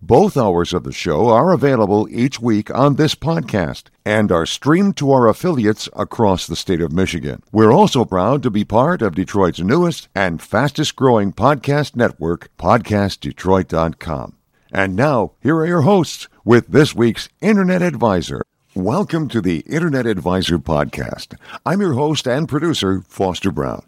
Both hours of the show are available each week on this podcast and are streamed to our affiliates across the state of Michigan. We're also proud to be part of Detroit's newest and fastest growing podcast network, PodcastDetroit.com. And now, here are your hosts with this week's Internet Advisor. Welcome to the Internet Advisor Podcast. I'm your host and producer, Foster Brown.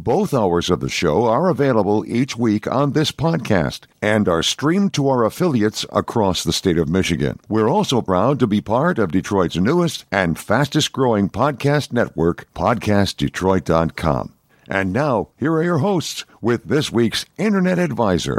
Both hours of the show are available each week on this podcast and are streamed to our affiliates across the state of Michigan. We're also proud to be part of Detroit's newest and fastest growing podcast network, PodcastDetroit.com. And now, here are your hosts with this week's Internet Advisor.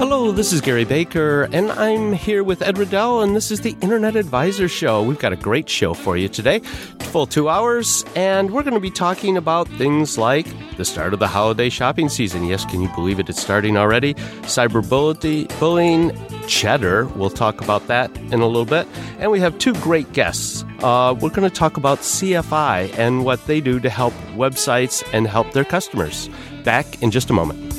Hello, this is Gary Baker, and I'm here with Ed Riddell, and this is the Internet Advisor Show. We've got a great show for you today, full two hours, and we're going to be talking about things like the start of the holiday shopping season. Yes, can you believe it? It's starting already. Cyberbullying, cheddar. We'll talk about that in a little bit. And we have two great guests. Uh, we're going to talk about CFI and what they do to help websites and help their customers. Back in just a moment.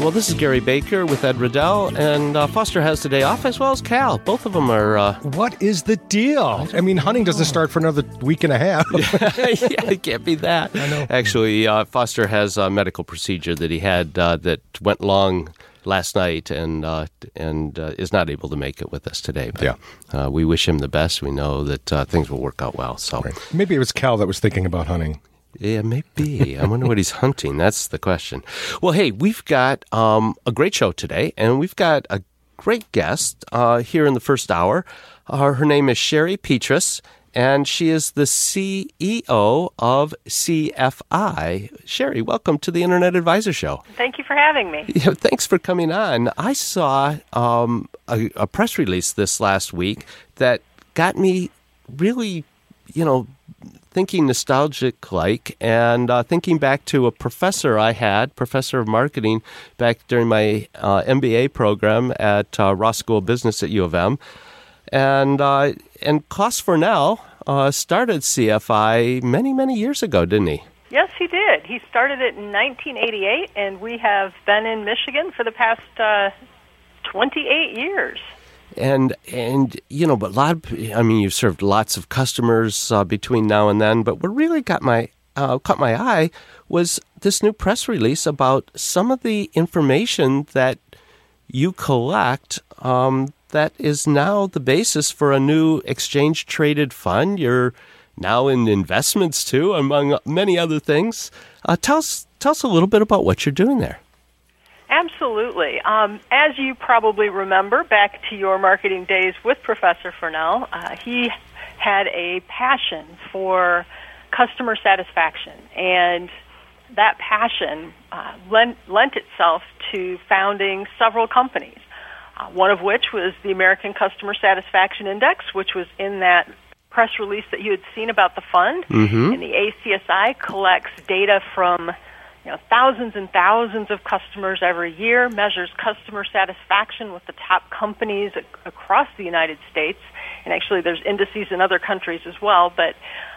Well, this is Gary Baker with Ed Riddell, and uh, Foster has today off as well as Cal. Both of them are. Uh, what is the deal? I mean, hunting doesn't start for another week and a half. yeah, it can't be that. I know. Actually, uh, Foster has a medical procedure that he had uh, that went long last night and uh, and uh, is not able to make it with us today. But, Yeah. uh, we wish him the best. We know that uh, things will work out well. So Maybe it was Cal that was thinking about hunting. Yeah, maybe. I wonder what he's hunting. That's the question. Well, hey, we've got um, a great show today, and we've got a great guest uh, here in the first hour. Uh, her name is Sherry Petrus, and she is the CEO of CFI. Sherry, welcome to the Internet Advisor Show. Thank you for having me. Yeah, thanks for coming on. I saw um, a, a press release this last week that got me really, you know, thinking nostalgic like and uh, thinking back to a professor I had, professor of marketing, back during my uh, MBA program at uh, Ross School of Business at U of M. And, uh, and Klaus Fornell uh, started CFI many, many years ago, didn't he? Yes, he did. He started it in 1988, and we have been in Michigan for the past uh, 28 years. And and you know, but a lot. Of, I mean, you've served lots of customers uh, between now and then. But what really got my uh, caught my eye was this new press release about some of the information that you collect. Um, that is now the basis for a new exchange traded fund. You're now in investments too, among many other things. Uh, tell us tell us a little bit about what you're doing there. Absolutely. Um, as you probably remember, back to your marketing days with Professor Fornell, uh, he had a passion for customer satisfaction, and that passion uh, lent, lent itself to founding several companies. Uh, one of which was the American Customer Satisfaction Index, which was in that press release that you had seen about the fund. Mhm. And the ACSI collects data from you know thousands and thousands of customers every year, measures customer satisfaction with the top companies ac- across the United States, and actually there's indices in other countries as well, but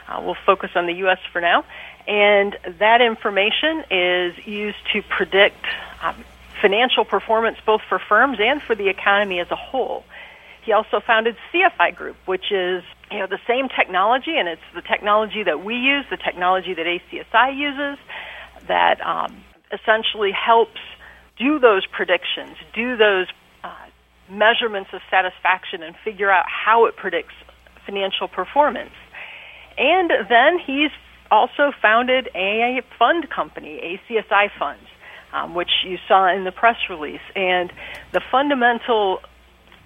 uh, we'll focus on the U.S. for now. And that information is used to predict um, financial performance both for firms and for the economy as a whole. He also founded CFI Group, which is you know the same technology, and it's the technology that we use, the technology that ACSI uses, that um, essentially helps do those predictions, do those uh, measurements of satisfaction, and figure out how it predicts financial performance. And then he's also founded a fund company, ACSI Funds, um, which you saw in the press release. And the fundamental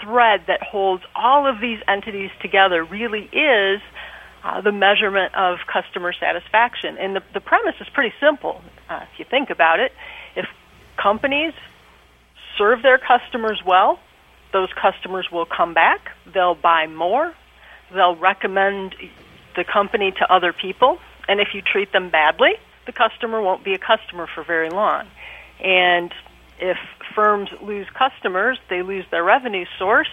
thread that holds all of these entities together really is uh, the measurement of customer satisfaction. And the, the premise is pretty simple uh, if you think about it. If companies serve their customers well, those customers will come back, they'll buy more, they'll recommend the company to other people, and if you treat them badly, the customer won't be a customer for very long. And if firms lose customers, they lose their revenue source,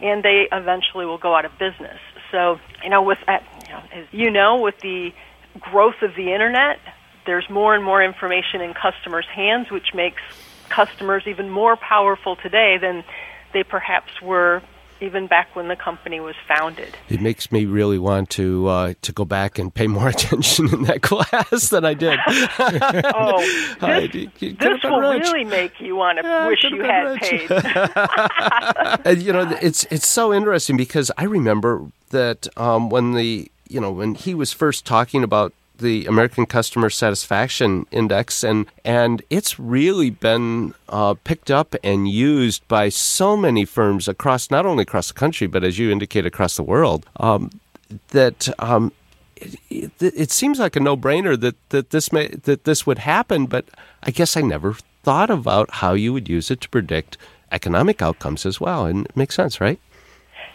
and they eventually will go out of business. So, you know, with know, as you know, with the growth of the internet, there's more and more information in customers' hands, which makes customers even more powerful today than they perhaps were even back when the company was founded. It makes me really want to uh, to go back and pay more attention in that class than I did. oh, this, I, this will rich. really make you want to yeah, wish you had paid. and, you know, it's it's so interesting because I remember that um, when the you know when he was first talking about the American Customer Satisfaction Index, and and it's really been uh, picked up and used by so many firms across not only across the country but as you indicate across the world. Um, that um, it, it, it, seems like a no-brainer that, that this may that this would happen, but I guess I never thought about how you would use it to predict economic outcomes as well, and it makes sense, right?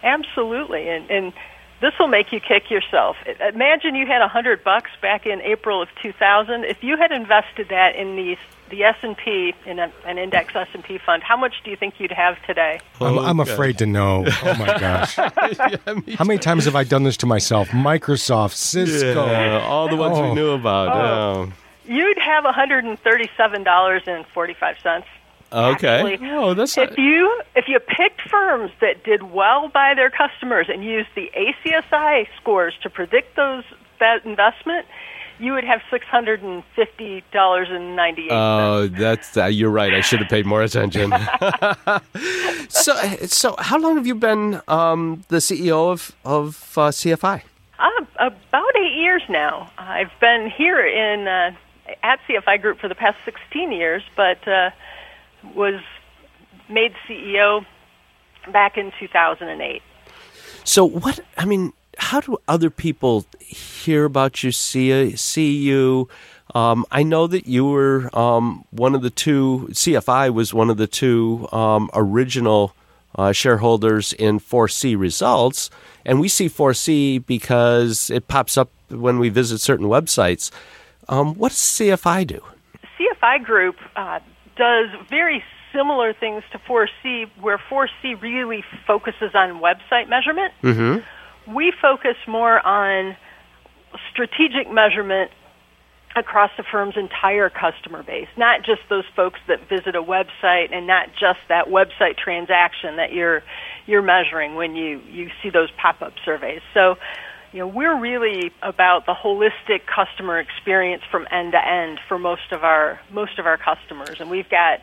Absolutely, and and this will make you kick yourself. Imagine you had a hundred bucks back in April of 2000. If you had invested that in the the S and P in a, an index S and P fund, how much do you think you'd have today? I'm, oh, I'm afraid to know. Oh my gosh! yeah, how many times have I done this to myself? Microsoft, Cisco, yeah, all the ones oh. we knew about. Oh. You'd have $137.45. Okay. Actually. Oh, that's if you if you picked firms that did well by their customers and used the ACSI scores to predict those that investment, you would have six hundred and fifty dollars and ninety eight. Oh, that's uh, you're right. I should have paid more attention. so, so how long have you been um, the CEO of of uh, CFI? Uh, about eight years now. I've been here in uh, at CFI Group for the past sixteen years, but uh, was made CEO back in 2008. So what? I mean, how do other people hear about you, see see you? Um, I know that you were um, one of the two. CFI was one of the two um, original uh, shareholders in ForeSee results, and we see ForeSee because it pops up when we visit certain websites. Um, what does CFI do? CFI Group uh, does very similar things to ForeSee, where ForeSee really focuses on website measurement. Mm-hmm. We focus more on strategic measurement across the firm's entire customer base, not just those folks that visit a website and not just that website transaction that you're you're measuring when you you see those pop-up surveys. So you know, we're really about the holistic customer experience from end to end for most of our most of our customers, and we've got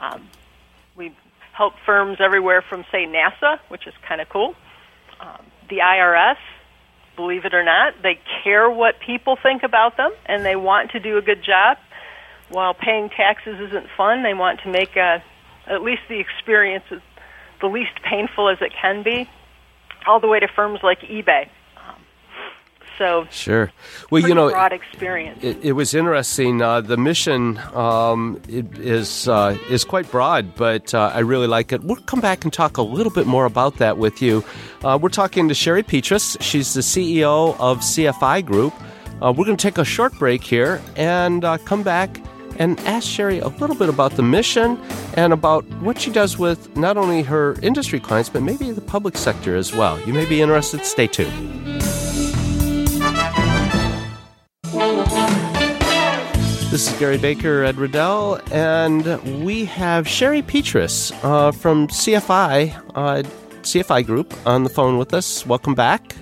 um, we help firms everywhere from say NASA, which is kind of cool, um, the IRS. Believe it or not, they care what people think about them, and they want to do a good job. While paying taxes isn't fun, they want to make a, at least the experience the least painful as it can be. All the way to firms like eBay, so sure. Well, you know, broad experience. It, it was interesting. Uh, the mission um, is uh, is quite broad, but uh, I really like it. We'll come back and talk a little bit more about that with you. Uh, we're talking to Sherry Petrus. She's the CEO of CFI Group. Uh, we're going to take a short break here and uh, come back and ask Sherry a little bit about the mission and about what she does with not only her industry clients, but maybe the public sector as well. You may be interested. Stay tuned. This is Gary Baker, Ed Riddell, and we have Sherry Petrus uh, from CFI, uh, CFI Group, on the phone with us. Welcome back.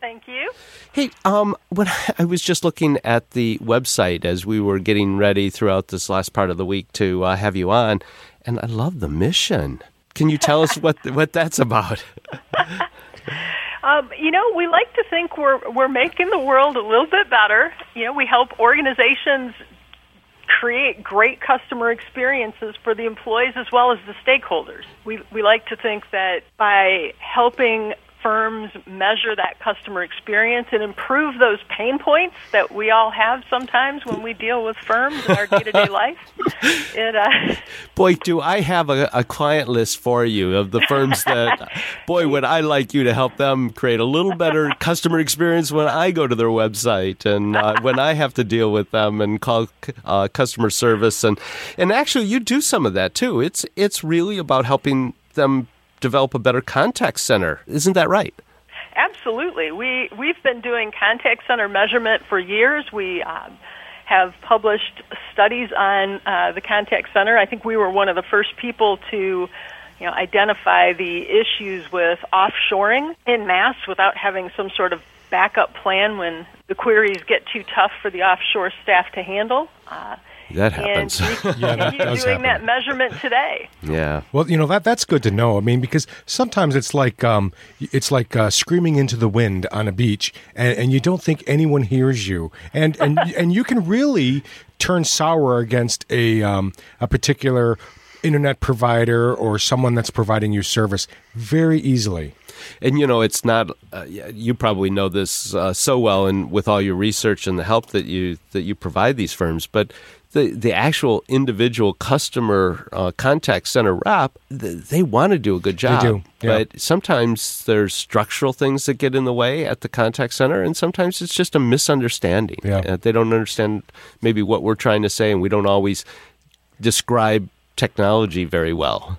Thank you. Hey, um, when I was just looking at the website as we were getting ready throughout this last part of the week to uh, have you on, and I love the mission. Can you tell us what what that's about? Um, you know, we like to think we're we're making the world a little bit better. You know, we help organizations create great customer experiences for the employees as well as the stakeholders. We we like to think that by helping firms measure that customer experience and improve those pain points that we all have sometimes when we deal with firms in our day-to-day life. It, uh, boy, do I have a, a, client list for you of the firms that, boy, would I like you to help them create a little better customer experience when I go to their website and uh, when I have to deal with them and call uh, customer service and and actually you do some of that too. It's it's really about helping them develop a better contact center. Isn't that right? Absolutely. We we've been doing contact center measurement for years. We um, have published studies on uh, the contact center. I think we were one of the first people to you know, identify the issues with offshoring in mass without having some sort of backup plan when the queries get too tough for the offshore staff to handle. Uh, that happens. And yeah, that doing happen. that measurement today. Yeah. Well, you know that that's good to know. I mean, because sometimes it's like um, it's like uh, screaming into the wind on a beach, and, and you don't think anyone hears you, and and and you can really turn sour against a um, a particular internet provider or someone that's providing you service very easily and you know it's not uh, you probably know this uh, so well and with all your research and the help that you that you provide these firms but the the actual individual customer uh, contact center rep, they want to do a good job. They do, yeah. But sometimes there's structural things that get in the way at the contact center, and sometimes it's just a misunderstanding. Yeah. Uh, they don't understand maybe what we're trying to say, and we don't always describe technology very well.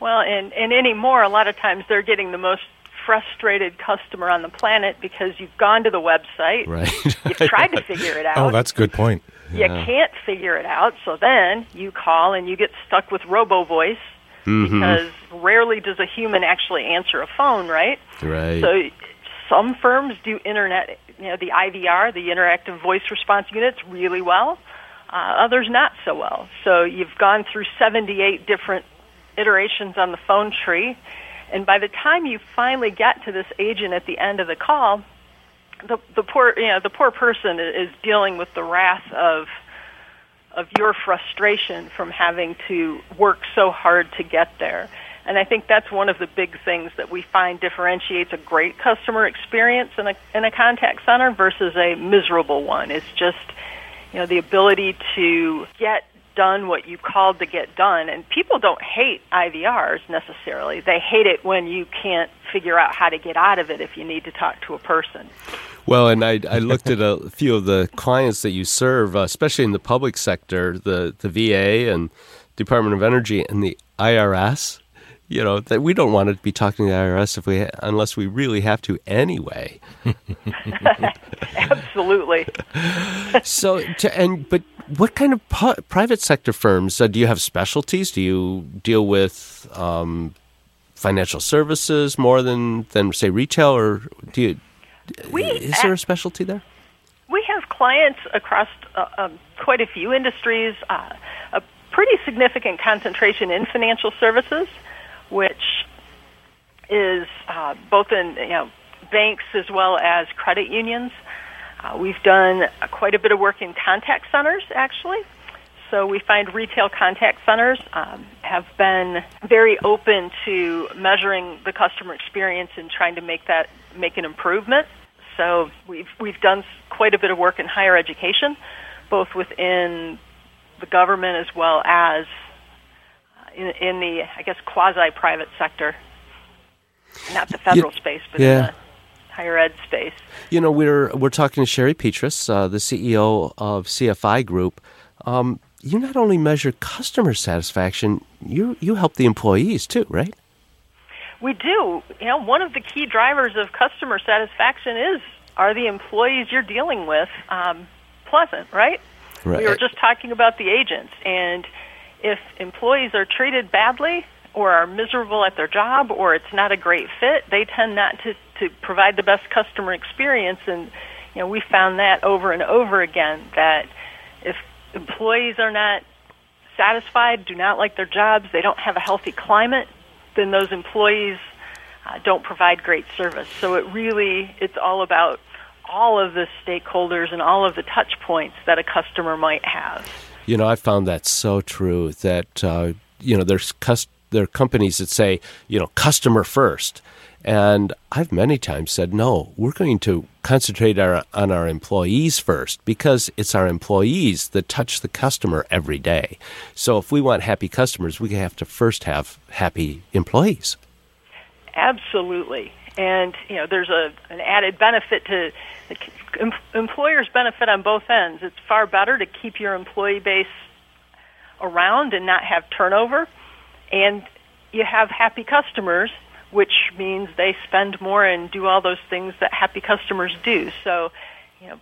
Well, and, and anymore, a lot of times they're getting the most frustrated customer on the planet because you've gone to the website, right. you've tried to figure it out. Oh, that's a good point. You can't figure it out, so then you call and you get stuck with robo voice mm-hmm. because rarely does a human actually answer a phone, right? Right. So some firms do internet, you know, the IVR, the interactive voice response units, really well. Uh, others not so well. So you've gone through 78 different iterations on the phone tree, and by the time you finally get to this agent at the end of the call, the the poor you know the poor person is dealing with the wrath of of your frustration from having to work so hard to get there. And I think that's one of the big things that we find differentiates a great customer experience in a in a contact center versus a miserable one. It's just you know the ability to get done what you called to get done. And people don't hate IVRs necessarily. They hate it when you can't figure out how to get out of it if you need to talk to a person. Well, and I, I looked at a few of the clients that you serve, uh, especially in the public sector, the, the VA and Department of Energy and the IRS. You know that we don't want to be talking to the IRS if we unless we really have to anyway. Absolutely. so, to, and but what kind of pu- private sector firms uh, do you have specialties? Do you deal with um, financial services more than than say retail, or do you we, is there a specialty there? We have clients across uh, um, quite a few industries, uh, a pretty significant concentration in financial services, which is uh, both in you know banks as well as credit unions. Uh, we've done quite a bit of work in contact centers, actually. So we find retail contact centers um, have been very open to measuring the customer experience and trying to make that make an improvement. So we've we've done quite a bit of work in higher education, both within the government as well as in, in the I guess quasi private sector, not the federal space, but yeah. the higher ed space. You know, we're we're talking to Sherry Petrus, uh, the CEO of CFI Group. Um, you not only measure customer satisfaction, you you help the employees too, right? We do. You know, one of the key drivers of customer satisfaction is are the employees you're dealing with um, pleasant, right? We were just talking about the agents, and if employees are treated badly or are miserable at their job or it's not a great fit, they tend not to, to provide the best customer experience. And you know, we found that over and over again that if employees are not satisfied, do not like their jobs, they don't have a healthy climate, then those employees uh, don't provide great service. So it really, it's all about all of the stakeholders and all of the touch points that a customer might have. You know, I found that so true that, uh, you know, there's there are companies that say, you know, customer first. And I've many times said, no, we're going to concentrate our, on our employees first because it's our employees that touch the customer every day. So if we want happy customers, we have to first have happy employees. Absolutely. And you know, there's a an added benefit to the em- employers benefit on both ends. It's far better to keep your employee base around and not have turnover, and you have happy customers, which means they spend more and do all those things that happy customers do. So, you know,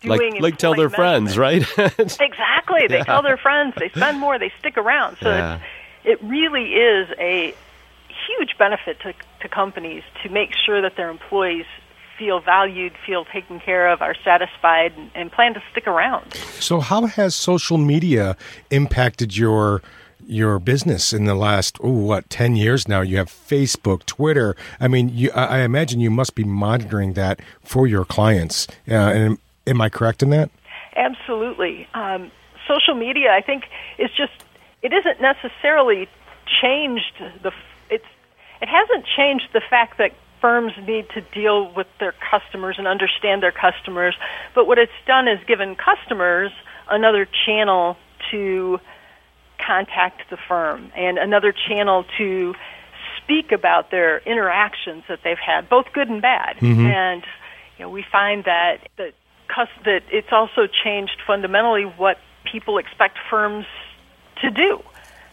doing Like, like tell their friends, right? Exactly. They tell their friends. They spend more. They stick around. So Yeah. it's, it really is a huge benefit to, to companies to make sure that their employees feel valued, feel taken care of, are satisfied, and, and plan to stick around. So, how has social media impacted your your business in the last oh what ten years now? You have Facebook, Twitter. I mean, you, I imagine you must be monitoring that for your clients. Uh, and am I correct in that? Absolutely. Um, social media, I think, is just it isn't necessarily changed the it hasn't changed the fact that firms need to deal with their customers and understand their customers, but what it's done is given customers another channel to contact the firm and another channel to speak about their interactions that they've had, both good and bad. Mm-hmm. And you know, we find that that that it's also changed fundamentally what people expect firms to do.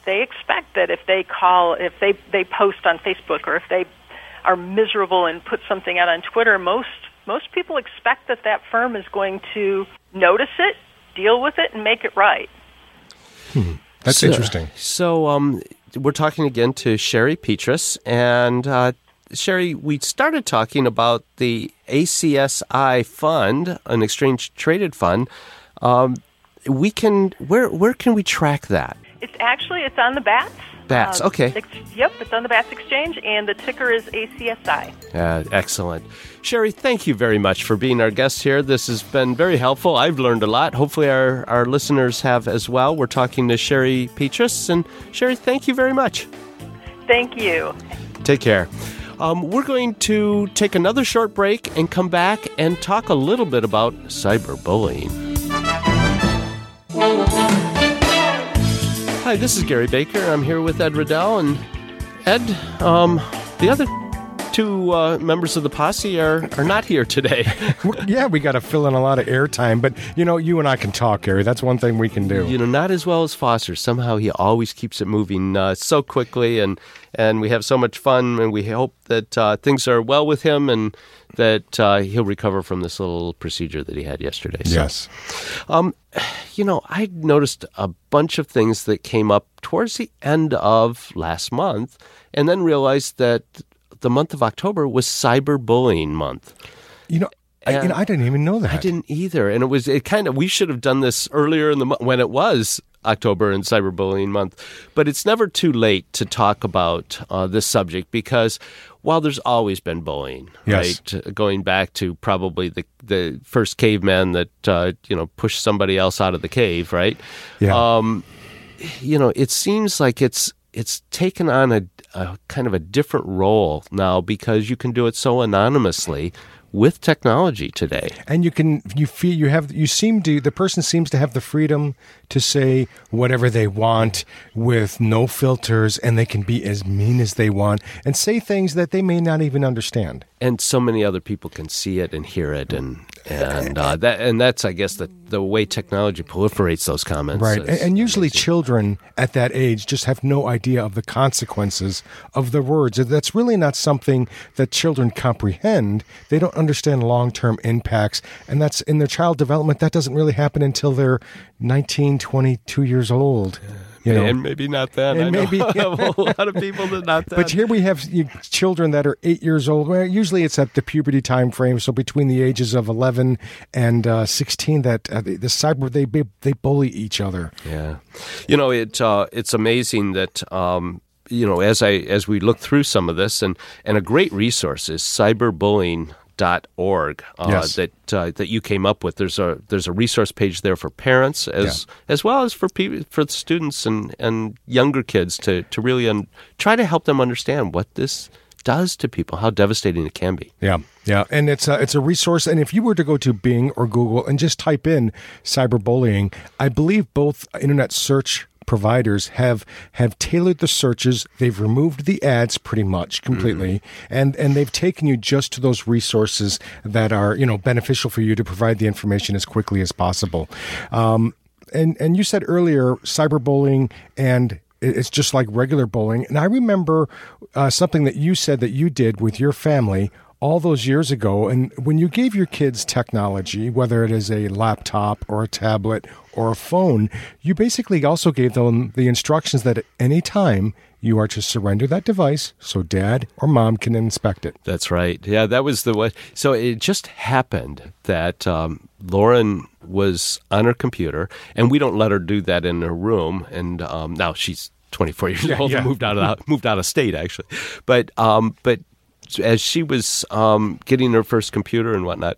They expect that if they call, if they they post on Facebook, or if they are miserable and put something out on Twitter, most most people expect that that firm is going to notice it, deal with it, and make it right. That's So- interesting. So, um, we're talking again to Sherry Petrus, and uh, Sherry, we started talking about the ACSI fund, an exchange traded fund. Um, we can where where can we track that? It's actually it's on the BATS. BATS, okay. ex- yep, it's on the BATS exchange, and the ticker is ACSI. Uh, excellent. Sherry, thank you very much for being our guest here. This has been very helpful. I've learned a lot. Hopefully, our, our listeners have as well. We're talking to Sherry Petrus. And Sherry, thank you very much. Thank you. Take care. Um, we're going to take another short break and come back and talk a little bit about cyberbullying. Hi, this is Gary Baker. I'm here with Ed Riddell. And Ed, um, the other two uh, members of the posse are, are not here today. yeah, we got to fill in a lot of airtime, but you know, you and I can talk, Gary. That's one thing we can do. you know, not as well as Foster. Somehow he always keeps it moving uh, so quickly, and and we have so much fun, and we hope that uh, things are well with him, and that uh, he'll recover from this little procedure that he had yesterday. So, yes. um, you know, I noticed a bunch of things that came up towards the end of last month, and then realized that the month of October was cyberbullying month. You know, I, you know, I didn't even know that. I didn't either, and it was it kind of we should have done this earlier in the month when it was October and Cyberbullying Month, but it's never too late to talk about uh, this subject because while there's always been bullying, Yes. right, going back to probably the the first caveman that uh, you know pushed somebody else out of the cave, right? Yeah. Um, you know, it seems like it's it's taken on a, a kind of a different role now because you can do it so anonymously with technology today. and you can you feel you have you seem to the person seems to have the freedom to say whatever they want with no filters and they can be as mean as they want and say things that they may not even understand and so many other people can see it and hear it and and uh, that and that's I guess the the way technology proliferates those comments. Right, and, and usually amazing. children at that age just have no idea of the consequences of the words. That's really not something that children comprehend. They don't understand long term impacts, and that's in their child development. That doesn't really happen until they're 19, 22 years old. You know, and maybe not then. And maybe- a lot of people that not then. But here we have children that are eight years old. Well, usually it's at the puberty time frame, so between the ages of eleven and uh, sixteen, that uh, the, the cyber they they bully each other. Yeah, you know it. Uh, it's amazing that um, you know as I as we look through some of this, and and a great resource is cyberbullying.org uh, Yes. that uh, that you came up with. There's a there's a resource page there for parents as as well as for people for the students and and younger kids to to really un- try to help them understand what this does to people, how devastating it can be. Yeah, yeah, and it's a, it's a resource. And if you were to go to Bing or Google and just type in cyberbullying, I believe both internet search providers have have tailored the searches. They've removed the ads pretty much completely, and and they've taken you just to those resources that are you know beneficial for you to provide the information as quickly as possible. Um, and and you said earlier cyberbullying and it's just like regular bullying. And I remember uh, something that you said that you did with your family all those years ago. And when you gave your kids technology, whether it is a laptop or a tablet or a phone, you basically also gave them the instructions that at any time you are to surrender that device so dad or mom can inspect it. That's right. Yeah, that was the way. So it just happened that um, Lauren was on her computer, and we don't let her do that in her room. And um, now she's 24 years Yeah, old, yeah. moved out of moved out of state actually. But um, but as she was um, getting her first computer and whatnot,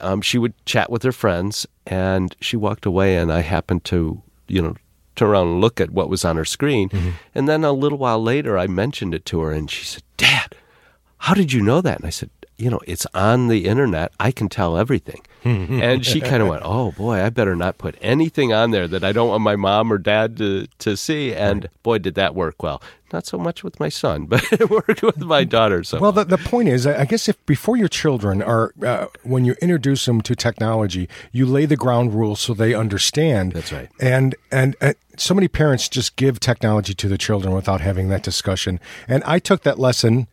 um, she would chat with her friends, and she walked away, and I happened to you know turn around and look at what was on her screen, and then a little while later, I mentioned it to her, and she said, "Dad." how did you know that? And I said, you know, it's on the internet. I can tell everything. and she kind of went, oh boy, I better not put anything on there that I don't want my mom or dad to, to see. And boy, did that work well. Not so much with my son, but it worked with my daughter. So Well, the, the point is, I guess if before your children are, uh, when you introduce them to technology, you lay the ground rules so they understand. That's right. And and uh, so many parents just give technology to the children without having that discussion. And I took that lesson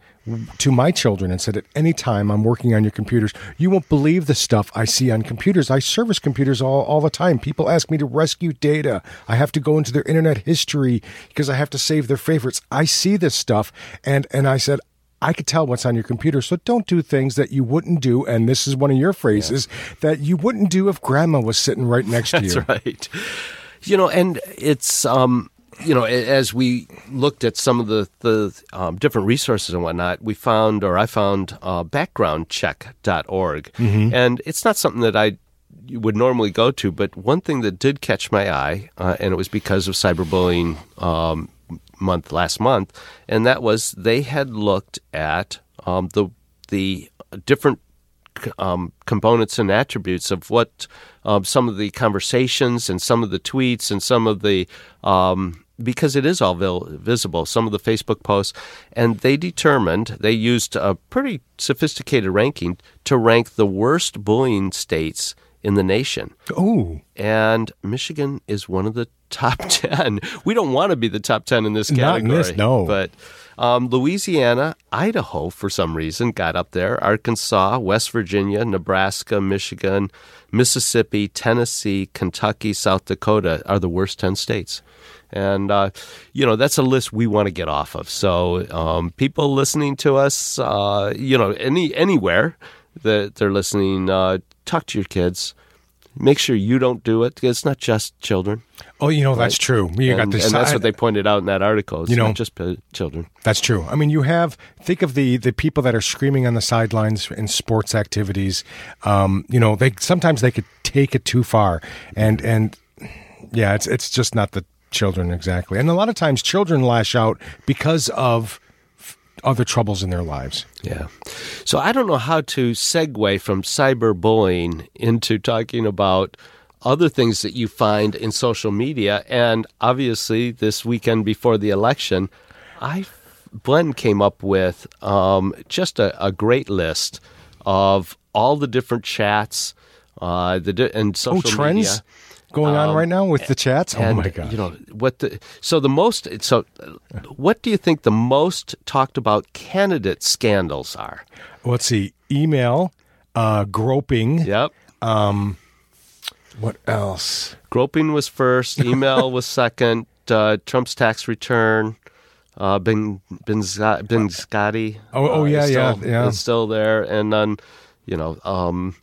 to my children and said, at any time I'm working on your computers, you won't believe the stuff I see on computers. I service computers all, all the time. People ask me to rescue data. I have to go into their internet history because I have to save their favorites. I see this stuff. And, and I said, I could tell what's on your computer. So don't do things that you wouldn't do. And this is one of your phrases that you wouldn't do if grandma was sitting right next to you. That's right. You know, and it's um, you know, as we looked at some of the the um, different resources and whatnot, we found, or I found, uh, backgroundcheck.org, and it's not something that I would normally go to, but one thing that did catch my eye, uh, and it was because of cyberbullying um, month last month, and that was they had looked at um, the the different um, components and attributes of what um, some of the conversations and some of the tweets and some of the um, because it is all vil- visible some of the facebook posts and they determined they used a pretty sophisticated ranking to rank the worst bullying states in the nation Oh, and Michigan is one of the top 10. We don't want to be the top 10 in this Not category. in this, no. But um, Louisiana, Idaho, for some reason, got up there. Arkansas, West Virginia, Nebraska, Michigan, Mississippi, Tennessee, Kentucky, South Dakota are the worst 10 states. And, uh, you know, that's a list we want to get off of. So um, people listening to us, uh, you know, any anywhere that they're listening, uh, talk to your kids. Make sure you don't do it. It's not just children. oh, you know that's true. You got and, this, and that's what they pointed out in that article. It's You know- not just p- children. That's true. I mean, you have think of the the people that are screaming on the sidelines in sports activities. Um, you know, they sometimes they could take it too far, and and yeah, it's it's just not the children exactly. And a lot of times, children lash out because of other troubles in their lives. Yeah. So I don't know how to segue from cyberbullying into talking about other things that you find in social media. And obviously, this weekend before the election, I Glenn came up with um, just a, a great list of all the different chats Uh, the di- and social oh, trends media. Going on right now with the chats. Oh and my god! you know what the so the most so what do you think the most talked about candidate scandals are Let's see. Email, uh, groping. yep Um, What else? groping was first email was second uh, trump's tax return uh, ben ben, Benghazi Oh, oh, uh, yeah, is yeah, still, yeah. is still there and then you know um,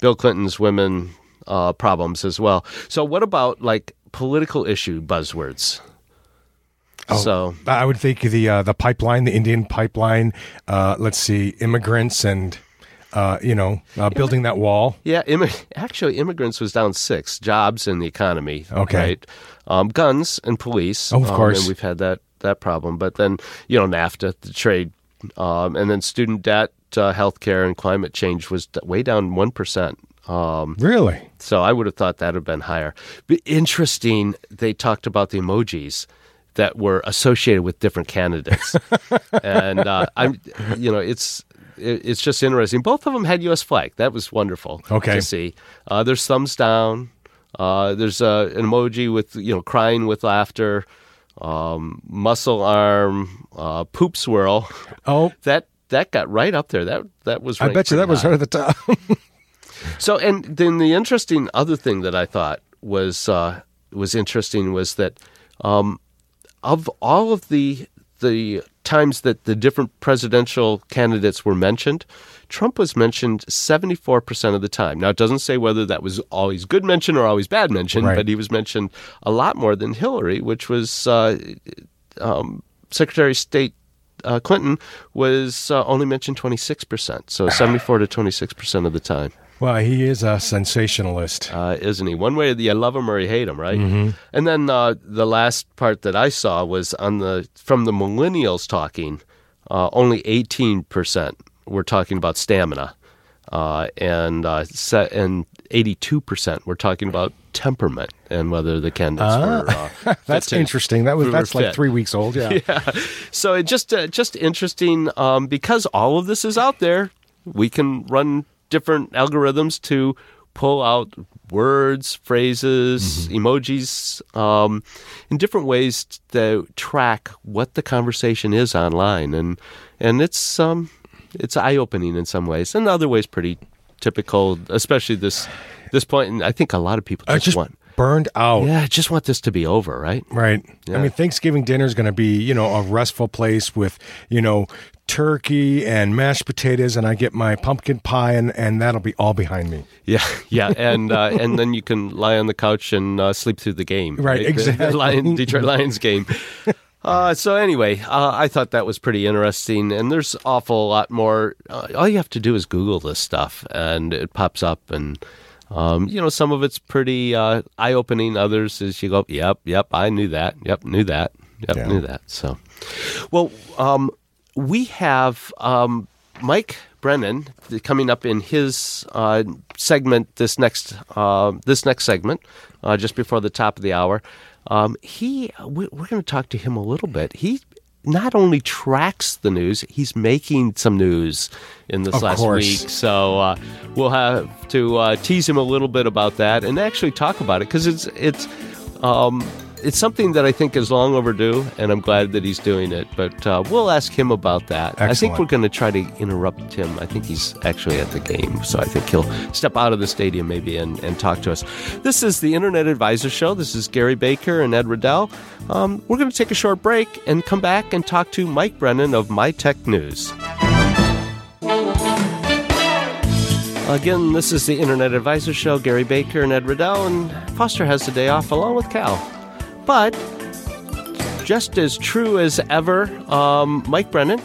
bill clinton's women uh, problems as well so what about like political issue buzzwords Oh. so I would think the uh, the pipeline, the Indian pipeline. Uh, let's see, immigrants and uh, you know uh, building that wall. Yeah, immi- actually, immigrants was down six. Jobs and the economy. Okay. Right? Um, guns and police. Oh, of um, course. And we've had that that problem. But then you know NAFTA, the trade, um, and then student debt, uh, healthcare, and climate change was d- way down one percent. Um, Really? so I would have thought that would have been higher. But interesting, they talked about the emojis that were associated with different candidates, and uh, I'm, you know, it's it's just interesting. Both of them had U.S. flag. That was wonderful Okay. to see. Uh, there's thumbs down. Uh, there's uh, an emoji with you know crying with laughter, um, muscle arm, uh, poop swirl. Oh, That that got right up there. That that was. I bet you that pretty was high. right at the top. So, and then the interesting other thing that I thought was uh, was interesting was that um, of all of the the times that the different presidential candidates were mentioned, Trump was mentioned seventy four percent of the time. Now, it doesn't say whether that was always good mention or always bad mention, Right. but he was mentioned a lot more than Hillary, which was uh, um, Secretary of State. Uh, Clinton was uh, only mentioned 26%, so 74 to 26% of the time well, he is a sensationalist. uh, isn't he? One way, you love him or you hate him, right? And then uh, the last part that I saw was on the from the millennials talking. Uh, only eighteen percent were talking about stamina, uh, and uh, and eighty-two percent were talking about temperament and whether the candidates were. Uh, That's to- interesting. That was that's like fit. three weeks old. Yeah. So it just uh, just interesting um, because all of this is out there. We can run different algorithms to pull out words, phrases, emojis, um, in different ways to track what the conversation is online, and and it's um, it's eye opening in some ways, and other ways pretty typical, especially this this point. And I think a lot of people just, just want. burned out. Yeah, just want this to be over, right? Right. Yeah. I mean, Thanksgiving dinner is going to be, you know, a restful place with, you know, turkey and mashed potatoes, and I get my pumpkin pie, and, and that'll be all behind me. Yeah, yeah, and uh, and then you can lie on the couch and uh, sleep through the game. Right, The- the exactly. Lion, Detroit Lions game. Uh, so anyway, uh, I thought that was pretty interesting, and there's awful lot more. Uh, all you have to do is Google this stuff, and it pops up, and um, you know some of it's pretty uh, eye-opening. Others is you go, yep, yep, I knew that, yep, knew that, yep, Yeah. knew that. So, well, um, we have um, Mike Brennan coming up in his uh, segment this next uh, this next segment uh, just before the top of the hour. Um, he we- we're going to talk to him a little bit. He not only tracks the news, he's making some news in this Of last course. week. So uh, we'll have to uh, tease him a little bit about that and actually talk about it because it's it's um, it's something that I think is long overdue, and I'm glad that he's doing it. But uh, we'll ask him about that. I think we're going to try to interrupt him. I think he's actually at the game, so I think he'll step out of the stadium maybe and, and talk to us. This is the Internet Advisor Show. This is Gary Baker and Ed Riddell. Um, we're going to take a short break and come back and talk to Mike Brennan of My Tech News. Again, this is the Internet Advisor Show. Gary Baker and Ed Riddell, and Foster has the day off along with Cal. But just as true as ever, um, Mike Brennan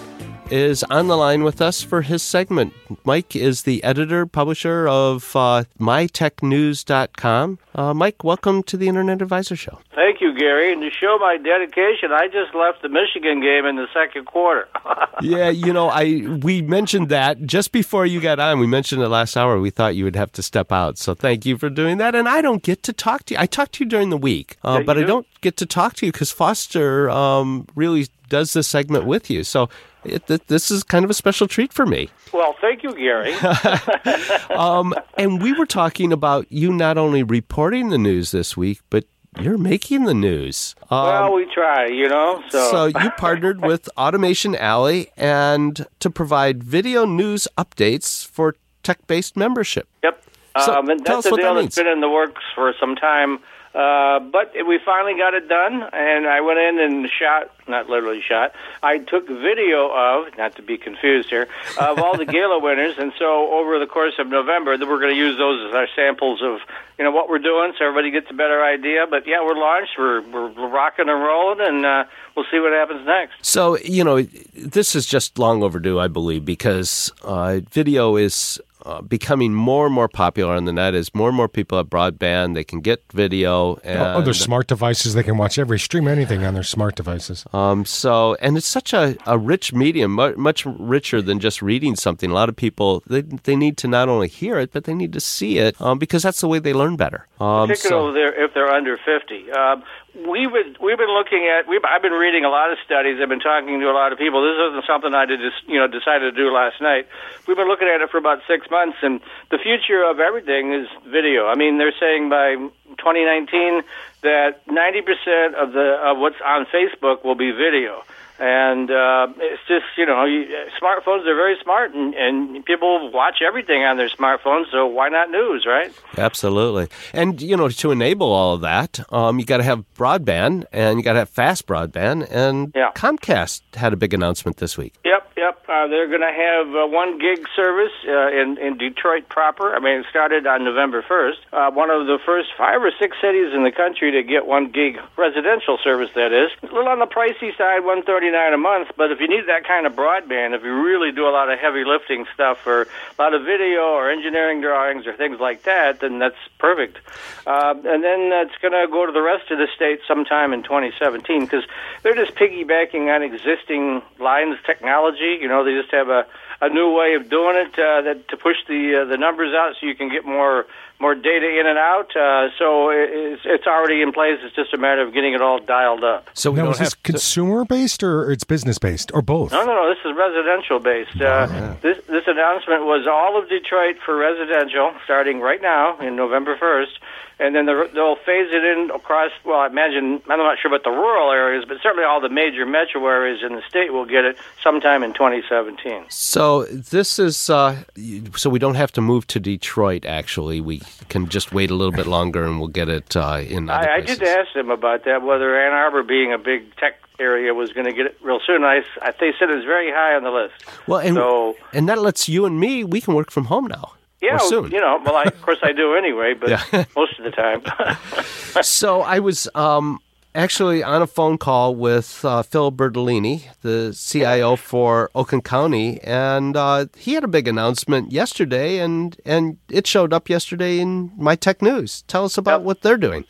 is on the line with us for his segment. Mike is the editor, publisher of uh, mytechnews.com. Uh, Mike, welcome to the Internet Advisor Show. Thank you, Gary. And to show my dedication, I just left the Michigan game in the second quarter. yeah, you know, I we mentioned that just before you got on. We mentioned it last hour. We thought you would have to step out, so thank you for doing that. And I don't get to talk to you. I talk to you during the week, uh, but you I do. don't get to talk to you because Foster um, really does this segment with you. So it, th- this is kind of a special treat for me. Well, thank you, Gary. Um, and we were talking about you not only reporting the news this week, but you're making the news. Um, well, we try, you know. So, so you partnered with Automation Alley and to provide video news updates for tech-based membership. yep. So, um, and tell us a what that means. that's been in the works for some time. Uh, but we finally got it done, and I went in and shot, not literally shot, I took video of, not to be confused here, of all the gala winners, and so over the course of November, we're going to use those as our samples of, you know, what we're doing so everybody gets a better idea. But yeah, we're launched, we're, we're rocking and rolling, and uh, we'll see what happens next. So, you know, this is just long overdue, I believe, because uh, video is uh, becoming more and more popular on the net as more and more people have broadband. They can get video. And, Oh, their smart devices. They can watch every stream anything on their smart devices. Um, so, and it's such a, a rich medium, much richer than just reading something. A lot of people they they need to not only hear it, but they need to see it um, because that's the way they learn better. Um, particularly so, if they're, if they're under 50. Um, we would, we've been looking at, we've, I've been reading a lot of studies, I've been talking to a lot of people. This isn't something I did just, you know, decided to do last night. We've been looking at it for about six months, and the future of everything is video. I mean, they're saying by 2019 that 90% of the of what's on Facebook will be video. And uh, it's just, you know, you, smartphones are very smart, and, and people watch everything on their smartphones, so why not news, right? absolutely. And, you know, to enable all of that, um, you got to have broadband and you got to have fast broadband. And Yeah. Comcast had a big announcement this week. Yep, yep. Uh, they're going to have uh, one gig service uh, in in Detroit proper. I mean, it started on November first. Uh, one of the first five or six cities in the country to get one gig residential service. That is a little on the pricey side, one thirty nine a month. But if you need that kind of broadband, if you really do a lot of heavy lifting stuff or a lot of video or engineering drawings or things like that, then that's perfect. Uh, and then it's going to go to the rest of the state sometime in 2017 because they're just piggybacking on existing lines technology. You know, they just have a, a new way of doing it uh, that to push the uh, the numbers out so you can get more more data in and out. Uh, so it's, it's already in place. It's just a matter of getting it all dialed up. So we Now, is this consumer based or it's business based or both? No, no, no. This is residential based. Uh, This this announcement was all of Detroit for residential, starting right now in November first, and then they're- they'll phase it in across. Well, I imagine I'm not sure about the rural areas, but certainly all the major metro areas in the state will get it sometime in 2017. So this is uh, so we don't have to move to Detroit. Actually, we can just wait a little bit longer, and we'll get it uh, in other I, I did ask them about that, whether Ann Arbor, being a big tech area, was going to get it real soon. I, I, they said it's very high on the list. Well, and So- and that lets you and me we can work from home now. Yeah, you know. Well, I, of course I do anyway, but Yeah. most of the time. so I was um, actually on a phone call with uh, Phil Bertolini, the CIO for Oakland County, and uh, he had a big announcement yesterday, and and it showed up yesterday in my tech news. Tell us about what they're doing.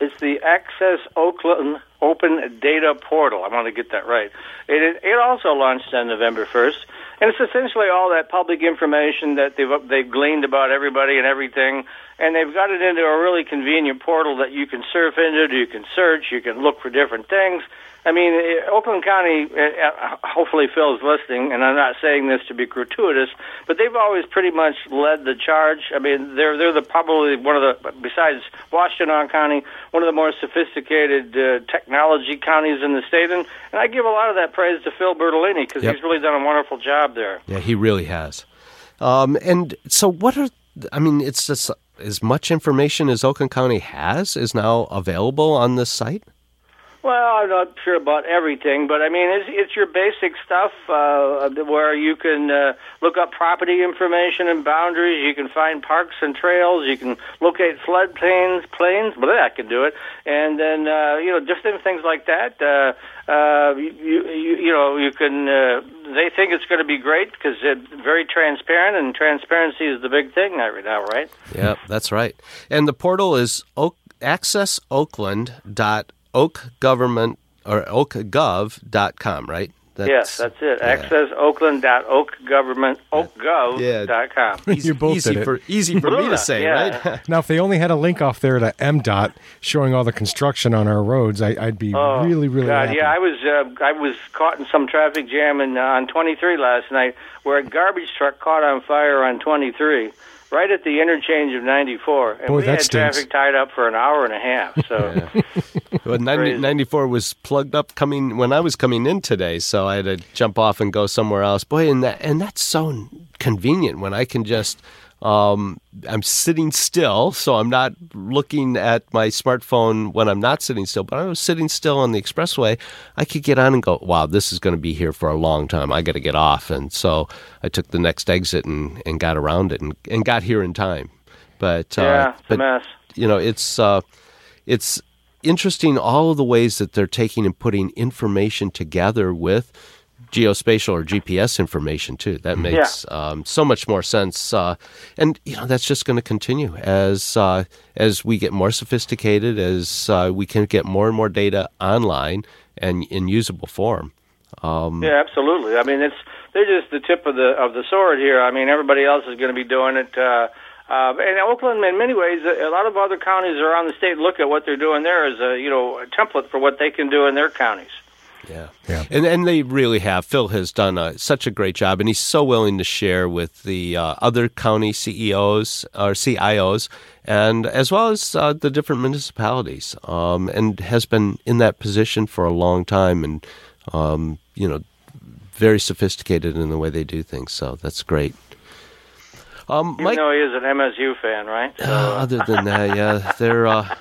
It's the Access Oakland Open Data Portal. I want to get that right. It, it also launched on November 1st, and it's essentially all that public information that they've they've gleaned about everybody and everything, and they've got it into a really convenient portal that you can surf into, you can search, you can look for different things. I mean, eh, Oakland County, eh, eh, hopefully Phil's listening, and I'm not saying this to be gratuitous, but they've always pretty much led the charge. I mean, they're they're the probably one of the besides Washtenaw County, one of the more sophisticated uh, technology counties in the state, and, and I give a lot of that praise to Phil Bertolini because Yep. he's really done a wonderful job there. Yeah, he really has. Um, and so, what are I mean? It's just as much information as Oakland County has is now available on this site. Well, I'm not sure about everything, but I mean, it's, it's your basic stuff uh, where you can uh, look up property information and boundaries. You can find parks and trails. You can locate floodplains, plains. But I can do it, and then uh, you know, different things like that. Uh, uh, you, you you know, you can. Uh, they think it's going to be great because it's very transparent, and transparency is the big thing right now, right? Yeah, that's right. And the portal is oak, accessoakland.oakgovernment or oakgov.com, right? That's, yes, that's it. access accessoakland.oakgovernment.oakgov.com. Easy, You both easy did it. for easy for me to say, yeah. right? Now, if they only had a link off there to MDOT showing all the construction on our roads, I, I'd be Oh, really, really God, happy. yeah, I was uh, I was caught in some traffic jam in, uh, on 23 last night, where a garbage truck caught on fire on 23, right at the interchange of 94, and Boy, we that had stinks. traffic tied up for an hour and a half. So Well, 90, 94 was plugged up coming when I was coming in today, so I had to jump off and go somewhere else. Boy, and that and that's so convenient when I can just um, I'm sitting still, so I'm not looking at my smartphone when I'm not sitting still. But I was sitting still on the expressway. I could get on and go, "Wow, this is going to be here for a long time. I got to get off." And so I took the next exit and, and got around it and, and got here in time. But uh, yeah, it's a but mess. you know, it's uh, it's interesting all of the ways that they're taking and putting information together with geospatial or GPS information too. That makes um, so much more sense, uh, and you know that's just going to continue as uh, as we get more sophisticated, as uh, we can get more and more data online and in usable form. Um, Yeah, absolutely. I mean, it's they're just the tip of the of the sword here. I mean, everybody else is going to be doing it. Uh, uh, and Oakland, in many ways, a lot of other counties around the state look at what they're doing there as a you know a template for what they can do in their counties. Yeah. Yeah. And and they really have. Phil has done a, such a great job, and he's so willing to share with the uh, other county CEOs or CIOs, and as well as uh, the different municipalities, um, and has been in that position for a long time, and um, you know, very sophisticated in the way they do things. So that's great. Um, Even Mike, though he is an MSU fan, right? uh, other than that, yeah, they're. Uh,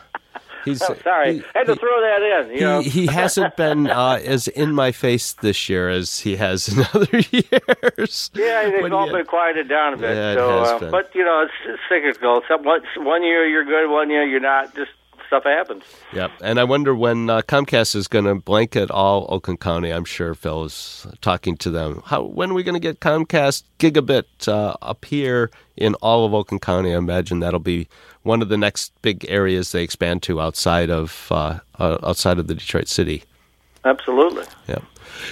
he's Oh, sorry, he- had to he- throw that in. You know, he, he hasn't been uh, as in my face this year as he has in other years. Yeah, they've all been quieted down a bit. Yeah, it has uh, been. but you know, it's, it's cyclical. Some, one year you're good, one year you're not. Just stuff happens. Yep, and I wonder when uh, Comcast is going to blanket all Oakland County. I'm sure Phil is talking to them. How when are we going to get Comcast gigabit uh, up here in all of Oakland County? I imagine that'll be one of the next big areas they expand to outside of uh, uh, outside of the Detroit city. Absolutely. Yeah.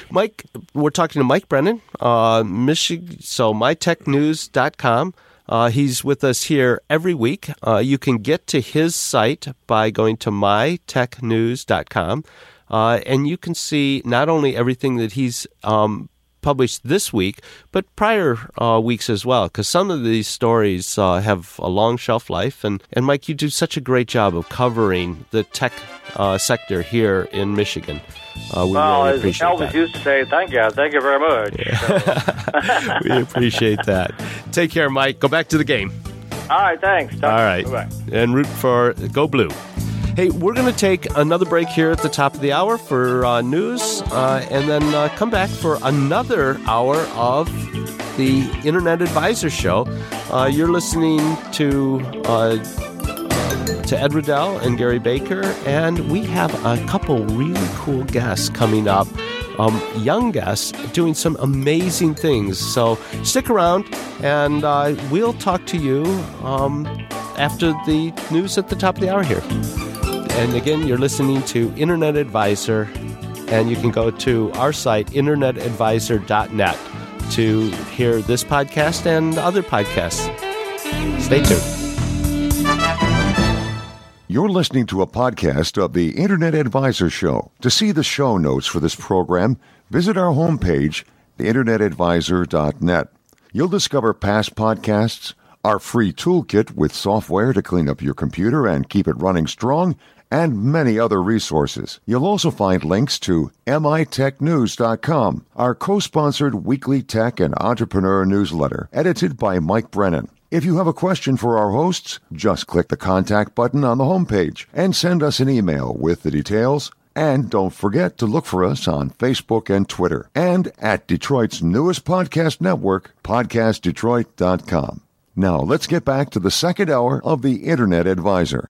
Mike, we're talking to Mike Brennan, uh, Michigan, so mitechnews.com. Uh, he's with us here every week. Uh, you can get to his site by going to mitechnews.com. Uh, and you can see not only everything that he's um, published this week, but prior uh, weeks as well, because some of these stories uh, have a long shelf life. And, and Mike, you do such a great job of covering the tech uh, sector here in Michigan. Uh, we Well, really as appreciate Elvis that. used to say, "Thank you, thank you very much." So, we appreciate that. Take care, Mike. Go back to the game. all right, thanks. All right. And root for Go Blue. Hey, we're going to take another break here at the top of the hour for uh, news, uh, and then uh, come back for another hour of the Internet Advisor Show. Uh, you're listening to uh, to Ed Riddell and Gary Baker, and we have a couple really cool guests coming up. Um, young guests doing some amazing things. So stick around, and uh, we'll talk to you um, after the news at the top of the hour here. And again, you're listening to Internet Advisor, and you can go to our site, internetadvisor.net, to hear this podcast and other podcasts. Stay tuned. You're listening to a podcast of the Internet Advisor Show. To see the show notes for this program, visit our homepage, theinternetadvisor.net. You'll discover past podcasts, our free toolkit with software to clean up your computer and keep it running strong, and many other resources. You'll also find links to mitechnews.com, our co-sponsored weekly tech and entrepreneur newsletter, edited by Mike Brennan. If you have a question for our hosts, just click the contact button on the homepage and send us an email with the details. And don't forget to look for us on Facebook and Twitter and at Detroit's newest podcast network, podcastdetroit.com. Now let's get back to the second hour of the Internet Advisor.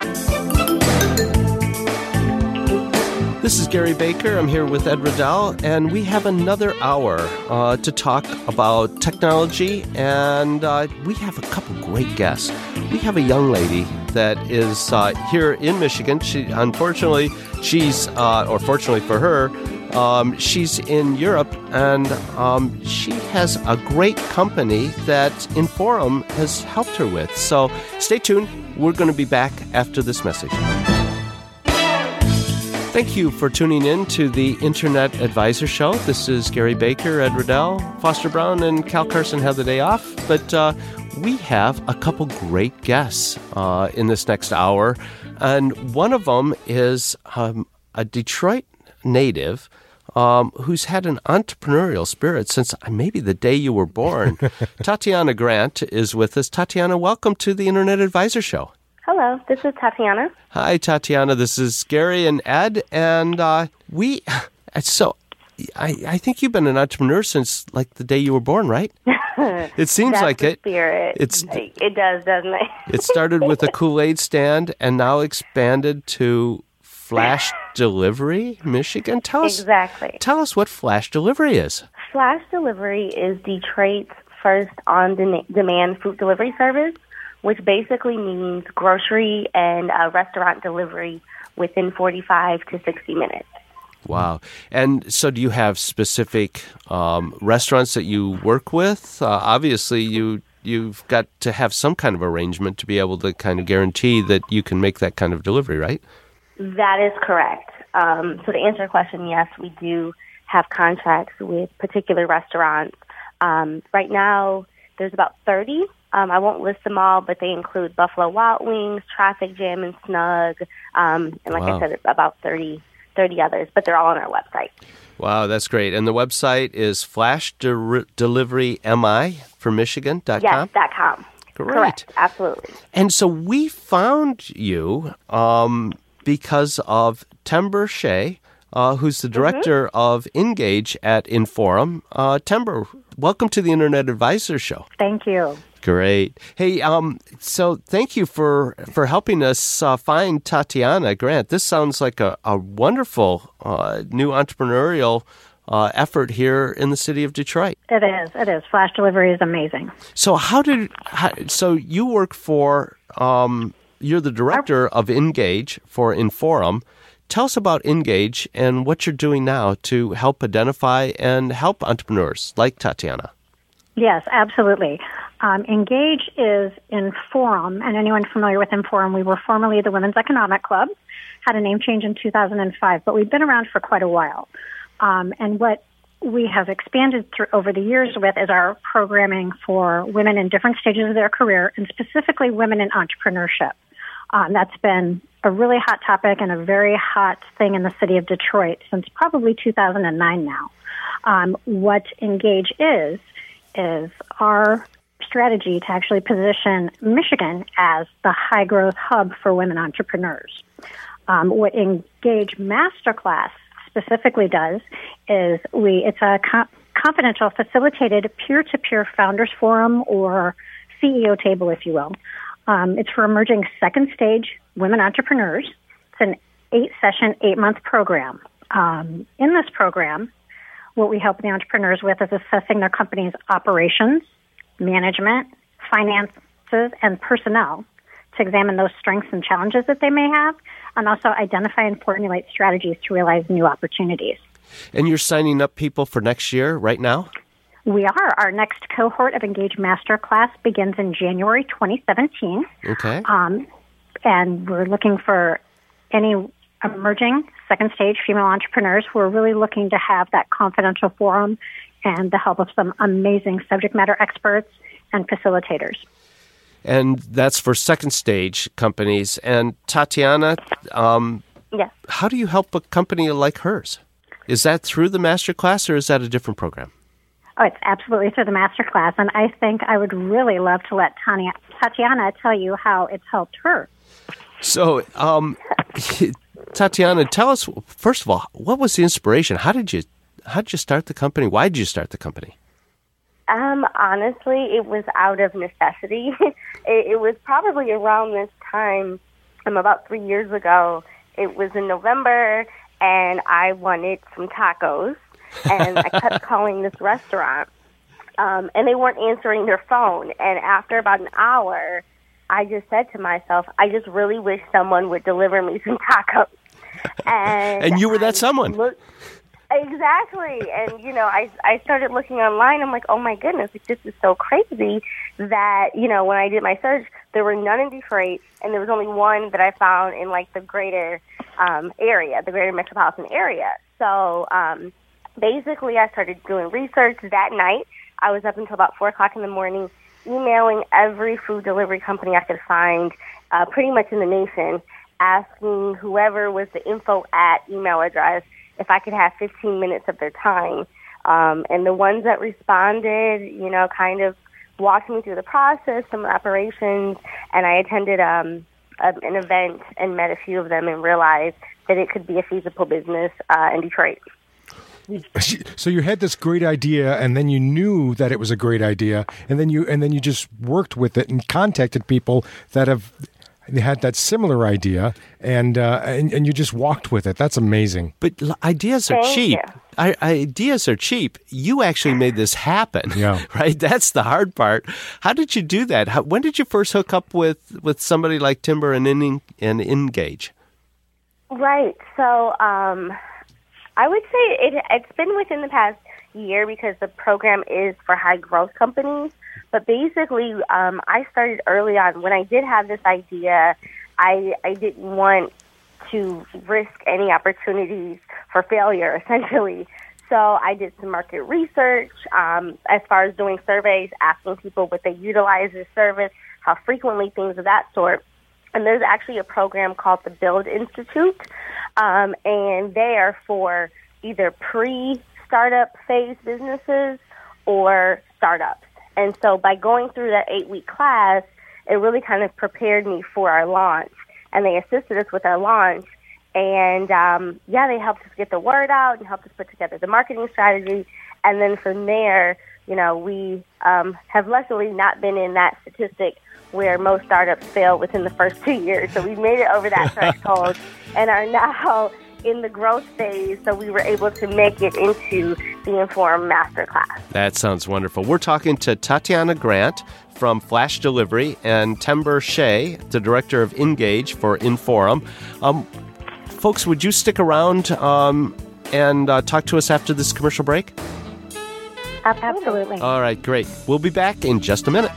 This is Gary Baker. I'm here with Ed Riddell, and we have another hour uh, to talk about technology, and uh, we have a couple great guests. We have a young lady that is uh, here in Michigan. She, unfortunately, she's, uh, or fortunately for her, Um, she's in Europe, and um, she has a great company that Inforum has helped her with. So stay tuned. We're going to be back after this message. Thank you for tuning in to the Internet Advisor Show. This is Gary Baker, Ed Riddell, Foster Brown, and Cal Carson have the day off, but uh, we have a couple great guests uh, in this next hour. And one of them is um, a Detroit native um, who's had an entrepreneurial spirit since maybe the day you were born. Tatiana Grant is with us. Tatiana, welcome to the Internet Advisor Show. Hello, this is Tatiana. Hi, Tatiana. This is Gary and Ed, and uh, we. So, I, I think you've been an entrepreneur since like the day you were born, right? It seems like it. Spirit. It's it does, doesn't it? it started with a Kool Aid stand and now expanded to flash delivery, Michigan. Tell us, exactly. tell us what flash delivery is. Flash Delivery is Detroit's first on-demand food delivery service, which basically means grocery and uh, restaurant delivery within 45 to 60 minutes. Wow. And so, do you have specific um, restaurants that you work with? Uh, obviously, you you've got to have some kind of arrangement to be able to kind of guarantee that you can make that kind of delivery, right? That is correct. Um, so to answer your question, yes, we do have contracts with particular restaurants. Um, right now, there's about 30. Um, I won't list them all, but they include Buffalo Wild Wings, Traffic Jam and Snug, um, and like Wow. I said, it's about 30, 30 others, but they're all on our website. Wow, that's great. And the website is flash de- delivery mi for Michigan.com. Yes, dot com. Great. Correct, absolutely. And so we found you um, because of Timber Shea, uh, who's the director of Engage at Inforum. Uh, Timber, welcome to the Internet Advisor Show. Thank you. Great. Hey, um, so thank you for for helping us uh, find Tatiana Grant. This sounds like a, a wonderful uh, new entrepreneurial uh, effort here in the city of Detroit. It is. It is. Flash delivery is amazing. So how did how, so you work for um, you're the director of Engage for Inforum. Tell us about Engage and what you're doing now to help identify and help entrepreneurs like Tatiana. Yes, absolutely. Um, Engage is in Forum, and anyone familiar with Inforum, we were formerly the Women's Economic Club, had a name change in 2005, but we've been around for quite a while. Um, and what we have expanded through over the years with is our programming for women in different stages of their career, and specifically women in entrepreneurship. Um, that's been a really hot topic and a very hot thing in the city of Detroit since probably 2009 now. Um, what Engage is, is our strategy to actually position Michigan as the high growth hub for women entrepreneurs. Um, what Engage Masterclass specifically does is we it's a co- confidential, facilitated peer to peer founders forum or CEO table, if you will. Um, it's for emerging second stage women entrepreneurs. It's an eight session, eight month program. Um, in this program, what we help the entrepreneurs with is assessing their company's operations, management, finances, and personnel to examine those strengths and challenges that they may have, and also identify and formulate strategies to realize new opportunities. And you're signing up people for next year right now? We are. Our next cohort of Engage Master class begins in January 2017. Okay. Um, and we're looking for any emerging second stage female entrepreneurs who are really looking to have that confidential forum and the help of some amazing subject matter experts and facilitators. And that's for second stage companies. And Tatiana, um, Yes. how do you help a company like hers? Is that through the master class or is that a different program? Oh, it's absolutely through the master class, and I think I would really love to let Tanya, Tatiana tell you how it's helped her. So, um, Tatiana, tell us first of all, what was the inspiration? How did you how did you start the company? Why did you start the company? Um, honestly, it was out of necessity. it, it was probably around this time, um, about three years ago. It was in November, and I wanted some tacos, and I kept calling this restaurant, um, and they weren't answering their phone. And after about an hour, I just said to myself, I just really wish someone would deliver me some tacos. And And you were that I someone. looked- Exactly. And, you know, I, I started looking online. I'm like, oh my goodness, like, this is so crazy that, you know, when I did my search, there were none in Detroit, and there was only one that I found in, like, the greater um, area, the greater metropolitan area. So um, basically, I started doing research that night. I was up until about 4 o'clock in the morning, emailing every food delivery company I could find, uh, pretty much in the nation, asking whoever was the info at email address if I could have 15 minutes of their time. Um, and the ones that responded, you know, kind of walked me through the process, some operations, and I attended um, an event and met a few of them and realized that it could be a feasible business uh, in Detroit. So you had this great idea, and then you knew that it was a great idea, and then you and then you just worked with it and contacted people that have they had that similar idea, and uh, and, and you just walked with it. That's amazing. But l- ideas are Thank cheap. you. I, ideas are cheap. You actually made this happen. Yeah. Right. That's the hard part. How did you do that? How, when did you first hook up with with somebody like Timber and in, and Engage? Right. So um, I would say it, it's been within the past year because the program is for high growth companies. But basically, um, I started early on. When I did have this idea, I, I didn't want to risk any opportunities for failure, essentially. So I did some market research um, as far as doing surveys, asking people would they utilize this service, how frequently, things of that sort. And there's actually a program called the Build Institute, um, and they are for either pre-startup phase businesses or startups. And so by going through that eight-week class, it really kind of prepared me for our launch, and they assisted us with our launch. And um, yeah, they helped us get the word out and helped us put together the marketing strategy. And then from there, you know, we um, have luckily not been in that statistic where most startups fail within the first two years. So we made it over that threshold and are now in the growth phase. So we were able to make it into the Inforum Masterclass. That sounds wonderful. We're talking to Tatiana Grant from Flash Delivery and Timber Shea, the director of Engage for Inforum. Um, folks, would you stick around um, and uh, talk to us after this commercial break? Absolutely. All right, great. We'll be back in just a minute.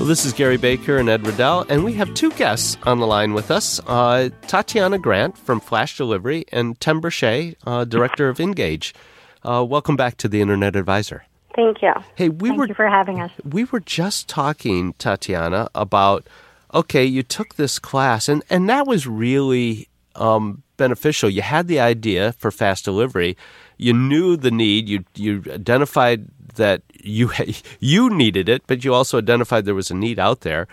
Well, this is Gary Baker and Ed Riddell, and we have two guests on the line with us uh, Tatiana Grant from Flash Delivery and Timber Shea, uh, Director of Engage. Uh, welcome back to the Internet Advisor. Thank you. Hey, we Thank were you for having us. we were just talking, Tatiana, about okay, you took this class, and and that was really um, beneficial. You had the idea for fast delivery, you knew the need, you you identified that you you needed it, but you also identified there was a need out there,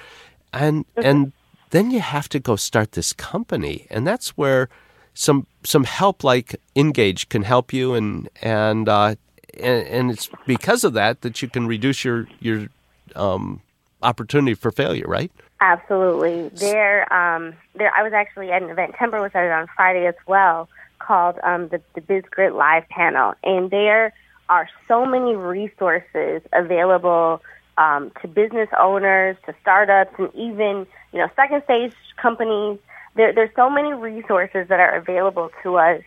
and and then you have to go start this company, and that's where some some help like Engage can help you, and and uh, and, and it's because of that that you can reduce your your um, opportunity for failure, right? Absolutely. There, um, there. I was actually at an event. Timber was at it on Friday as well, called um, the the Live panel, and there are so many resources available um, to business owners, to startups, and even you know second stage companies. There, there's so many resources that are available to us.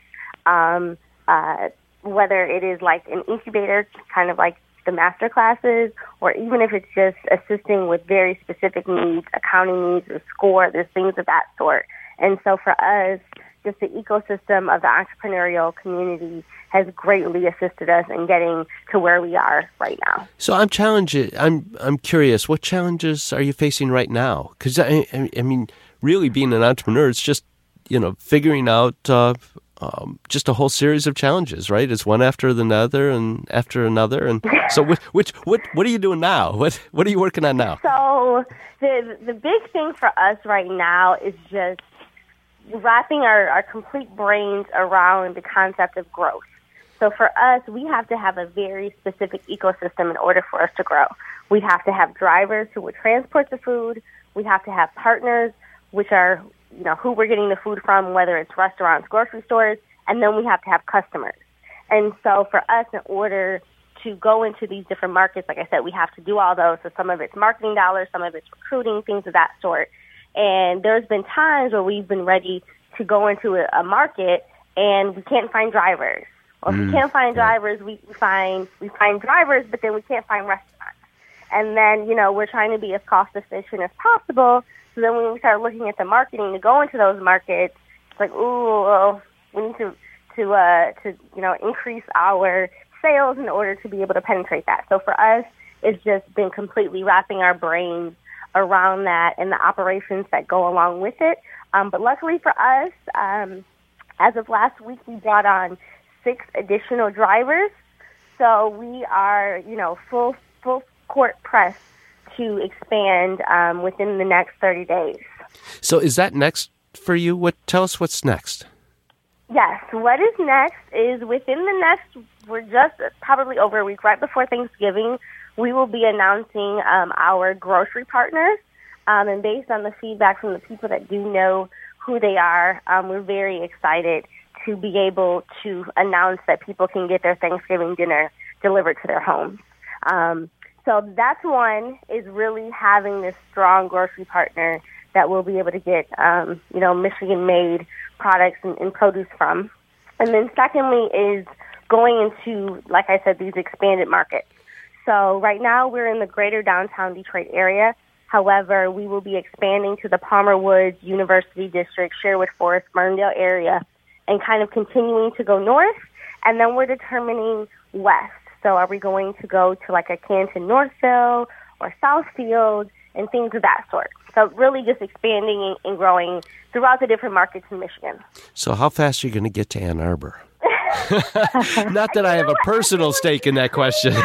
Um, uh, whether it is like an incubator, kind of like the master classes, or even if it's just assisting with very specific needs, accounting needs, or score, there's things of that sort. And so for us, just the ecosystem of the entrepreneurial community has greatly assisted us in getting to where we are right now. So I'm challenged. I'm I'm curious. What challenges are you facing right now? Because I, I I mean, really, being an entrepreneur, it's just you know figuring out uh, um, just a whole series of challenges, right? It's one after another and after another. And so, which, which what what are you doing now? What what are you working on now? So the the big thing for us right now is just wrapping our, our complete brains around the concept of growth. So for us, we have to have a very specific ecosystem in order for us to grow. We have to have drivers who would transport the food. We have to have partners, which are you know who we're getting the food from, whether it's restaurants, grocery stores, and then we have to have customers. And so for us, in order to go into these different markets, like I said, we have to do all those. So some of it's marketing dollars, some of it's recruiting, things of that sort. And there's been times where we've been ready to go into a, a market and we can't find drivers. Well, if we can't find drivers, we we find we find drivers, but then we can't find restaurants. And then you know we're trying to be as cost efficient as possible. So then when we start looking at the marketing to go into those markets, it's like ooh, well, we need to to uh, to you know increase our sales in order to be able to penetrate that. So for us, it's just been completely wrapping our brains around that and the operations that go along with it. Um, but luckily for us, um, as of last week, we brought on six additional drivers. So we are, you know, full full court press to expand um, within the next 30 days. So is that next for you? What tell us what's next? Yes. What is next is within the next, we're just probably over a week, right before Thanksgiving, we will be announcing um, our grocery partners. Um, and based on the feedback from the people that do know who they are, um, we're very excited to be able to announce that people can get their Thanksgiving dinner delivered to their homes. Um, so that's one is really having this strong grocery partner that we'll be able to get, um, you know, Michigan-made products and, and produce from. And then secondly is going into, like I said, these expanded markets. So right now we're in the greater downtown Detroit area. However, we will be expanding to the Palmer Woods, University District, Sherwood Forest, Ferndale area, and kind of continuing to go north. And then we're determining west. So are we going to go to like a Canton Northville or Southfield and things of that sort? So really just expanding and, and growing throughout the different markets in Michigan. So how fast are you going to get to Ann Arbor? Not that I have a personal stake in that question.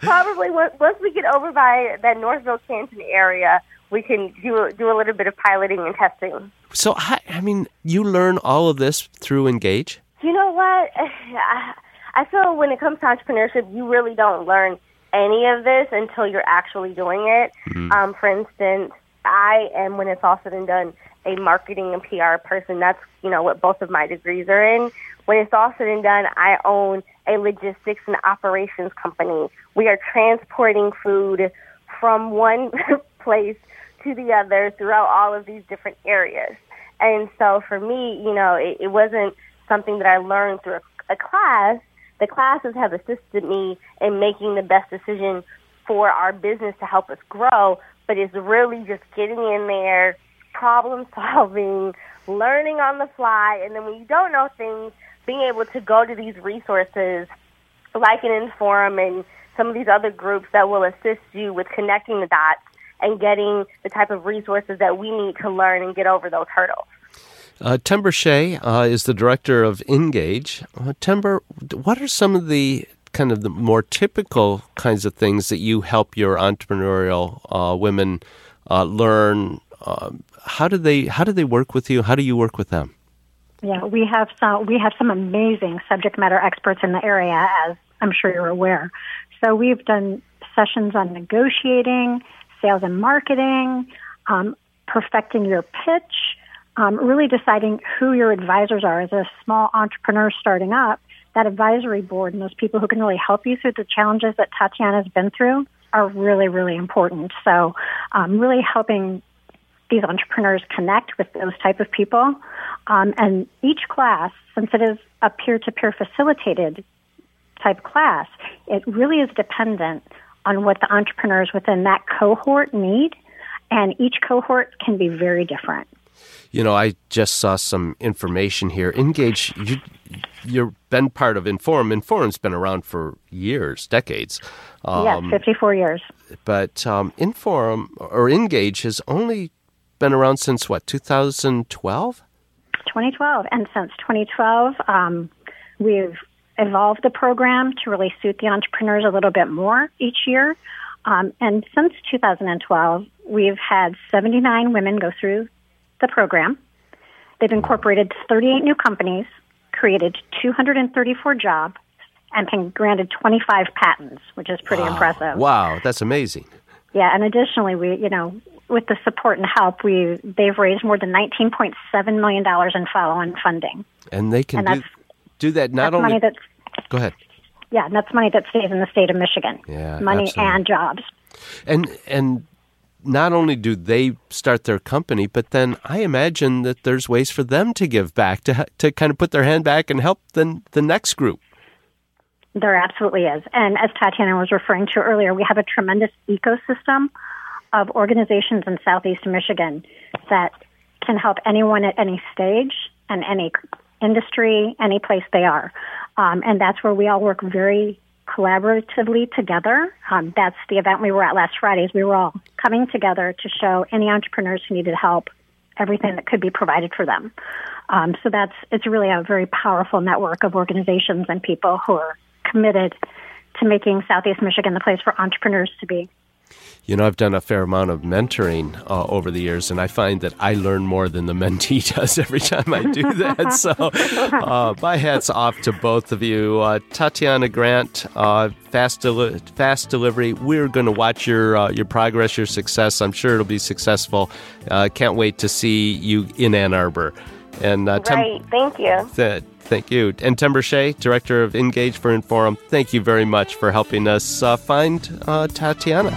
Probably once once we get over by that Northville Canton area, we can do do a little bit of piloting and testing. so I, I mean, you learn all of this through Engage. You know what? I- I feel when it comes to entrepreneurship, you really don't learn any of this until you're actually doing it. Um, for instance, I am, when it's all said and done, a marketing and PR person. That's, you know, what both of my degrees are in. When it's all said and done, I own a logistics and operations company. We are transporting food from one place to the other throughout all of these different areas. And so for me, you know, it, it wasn't something that I learned through a, a class. The classes have assisted me in making the best decision for our business to help us grow, but it's really just getting in there, problem solving, learning on the fly, and then when you don't know things, being able to go to these resources like an Inforum and some of these other groups that will assist you with connecting the dots and getting the type of resources that we need to learn and get over those hurdles. Uh, Timber Shea uh, is the director of Engage. Uh, Timber, what are some of the kind of the more typical kinds of things that you help your entrepreneurial uh, women uh, learn? How do they how do they work with you? How do you work with them? Yeah, we have some we have some amazing subject matter experts in the area, as I'm sure you're aware. So we've done sessions on negotiating, sales and marketing, um, perfecting your pitch, um, really deciding who your advisors are as a small entrepreneur starting up. That advisory board and those people who can really help you through the challenges that Tatiana's been through are really, really important. So, um, really helping these entrepreneurs connect with those type of people. Um, and each class, since it is a peer-to-peer facilitated type class, it really is dependent on what the entrepreneurs within that cohort need. And each cohort can be very different. You know, I just saw some information here. Engage, you, you've been part of Inforum. Inforum's been around for years, decades. yes, 54 years. But um, Inforum or Engage has only been around since what, 2012? 2012. And since 2012, um, we've evolved the program to really suit the entrepreneurs a little bit more each year. Um, and since 2012, we've had 79 women go through the program. They've incorporated 38 new companies, created 234 jobs, and been granted 25 patents, which is pretty impressive. Wow, that's amazing. Yeah, and additionally, we, you know, with the support and help, we they've raised more than 19.7 million dollars in follow-on funding. And they can And do, do that not that's only. money that's go ahead. yeah, and that's money that stays in the state of Michigan. Yeah, money absolutely. and jobs. And and not only do they start their company, but then I imagine that there's ways for them to give back to to kind of put their hand back and help the the next group. There absolutely is. And as Tatiana was referring to earlier, we have a tremendous ecosystem of organizations in Southeast Michigan that can help anyone at any stage and any industry, any place they are. Um, and that's where we all work very collaboratively together. Um, that's the event we were at last Friday. we were all coming together to show any entrepreneurs who needed help everything that could be provided for them. Um, so that's it's really a very powerful network of organizations and people who are committed to making Southeast Michigan the place for entrepreneurs to be. You know, I've done a fair amount of mentoring uh, over the years, and I find that I learn more than the mentee does every time I do that. so, uh, my hat's off to both of you. Uh, Tatiana Grant, uh, fast, Deli- fast Delivery, we're going to watch your, uh, your progress, your success. I'm sure it'll be successful. Uh, can't wait to see you in Ann Arbor. And uh, Right, thank you. Th- Thank you. And Tim Shea, Director of Engage for Inforum, thank you very much for helping us uh, find uh, Tatiana.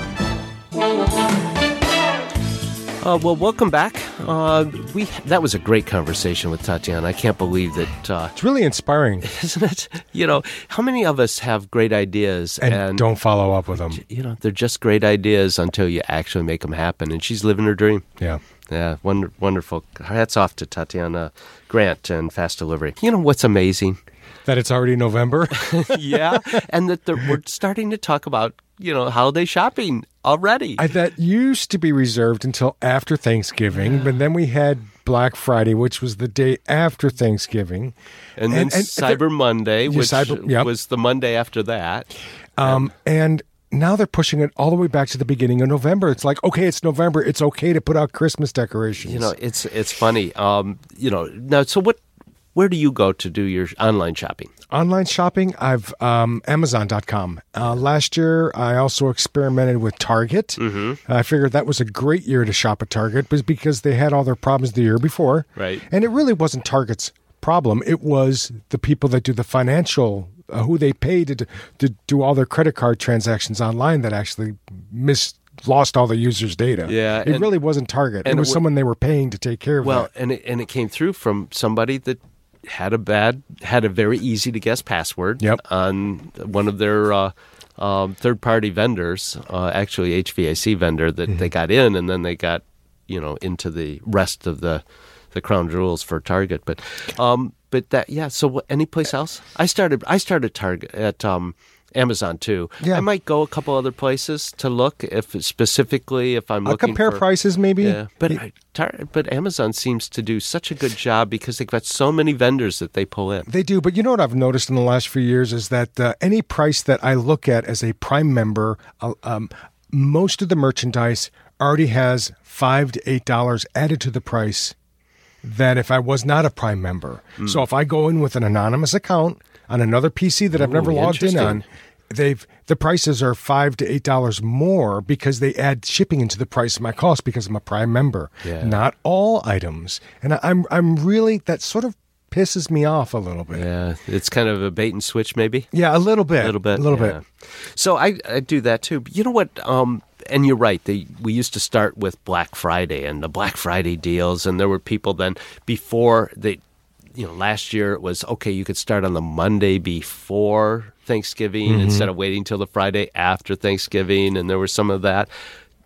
Uh, well, welcome back. Uh, we that was a great conversation with Tatiana. I can't believe that. Uh, it's really inspiring, isn't it? You know, how many of us have great ideas and, and, don't follow up with them? You know, they're just great ideas until you actually make them happen. And she's living her dream. Yeah. Yeah, wonder, wonderful. Hats off to Tatiana Grant and Fast Delivery. You know what's amazing? That it's already November. yeah, and that we're starting to talk about you know holiday shopping already. I, that used to be reserved until after Thanksgiving, but then we had Black Friday, which was the day after Thanksgiving, and, and then and, Cyber Monday, which Cyber, yep. was the Monday after that. Um, and now they're pushing it all the way back to the beginning of November. It's like, okay, it's November. It's okay to put out Christmas decorations. You know, it's it's funny. Um, you know, now so what? Where do you go to do your online shopping? Online shopping, I've um, Amazon.com. Uh, last year, I also experimented with Target. Mm-hmm. I figured that was a great year to shop at Target, was because they had all their problems the year before, right? And it really wasn't Target's problem. It was the people that do the financial uh, who they pay to, to do all their credit card transactions online that actually missed lost all the users' data. Yeah, it and, really wasn't Target. It was it someone they were paying to take care of. Well, that. and it, and it came through from somebody that had a bad, had a very easy to guess password yep. on one of their. Uh, um, third-party vendors, uh, actually HVAC vendor, that mm-hmm. they got in, and then they got, you know, into the rest of the the crown jewels for Target. But um, but that yeah. So what, any place else? I started I started Target at um, Amazon too. Yeah. I might go a couple other places to look if specifically if I'm I'll looking compare for, prices maybe. Yeah, but I, but Amazon seems to do such a good job because they've got so many vendors that they pull in. They do, but you know what I've noticed in the last few years is that uh, any price that I look at as a Prime member, uh, um, most of the merchandise already has five to eight dollars added to the price than if I was not a Prime member. Mm. So if I go in with an anonymous account on another PC that I've never logged in on, they've the prices are five to eight dollars more because they add shipping into the price of my cost because I'm a Prime member. Yeah. Not all items, and I'm I'm really that sort of pisses me off a little bit. Yeah, it's kind of a bait and switch, maybe. Yeah, a little bit, a little bit, a little yeah. bit. So I, I do that too. But you know what? Um, and you're right. They, we used to start with Black Friday and the Black Friday deals, and there were people then before they, you know, last year it was okay. You could start on the Monday before Thanksgiving mm-hmm. instead of waiting till the Friday after Thanksgiving, and there was some of that.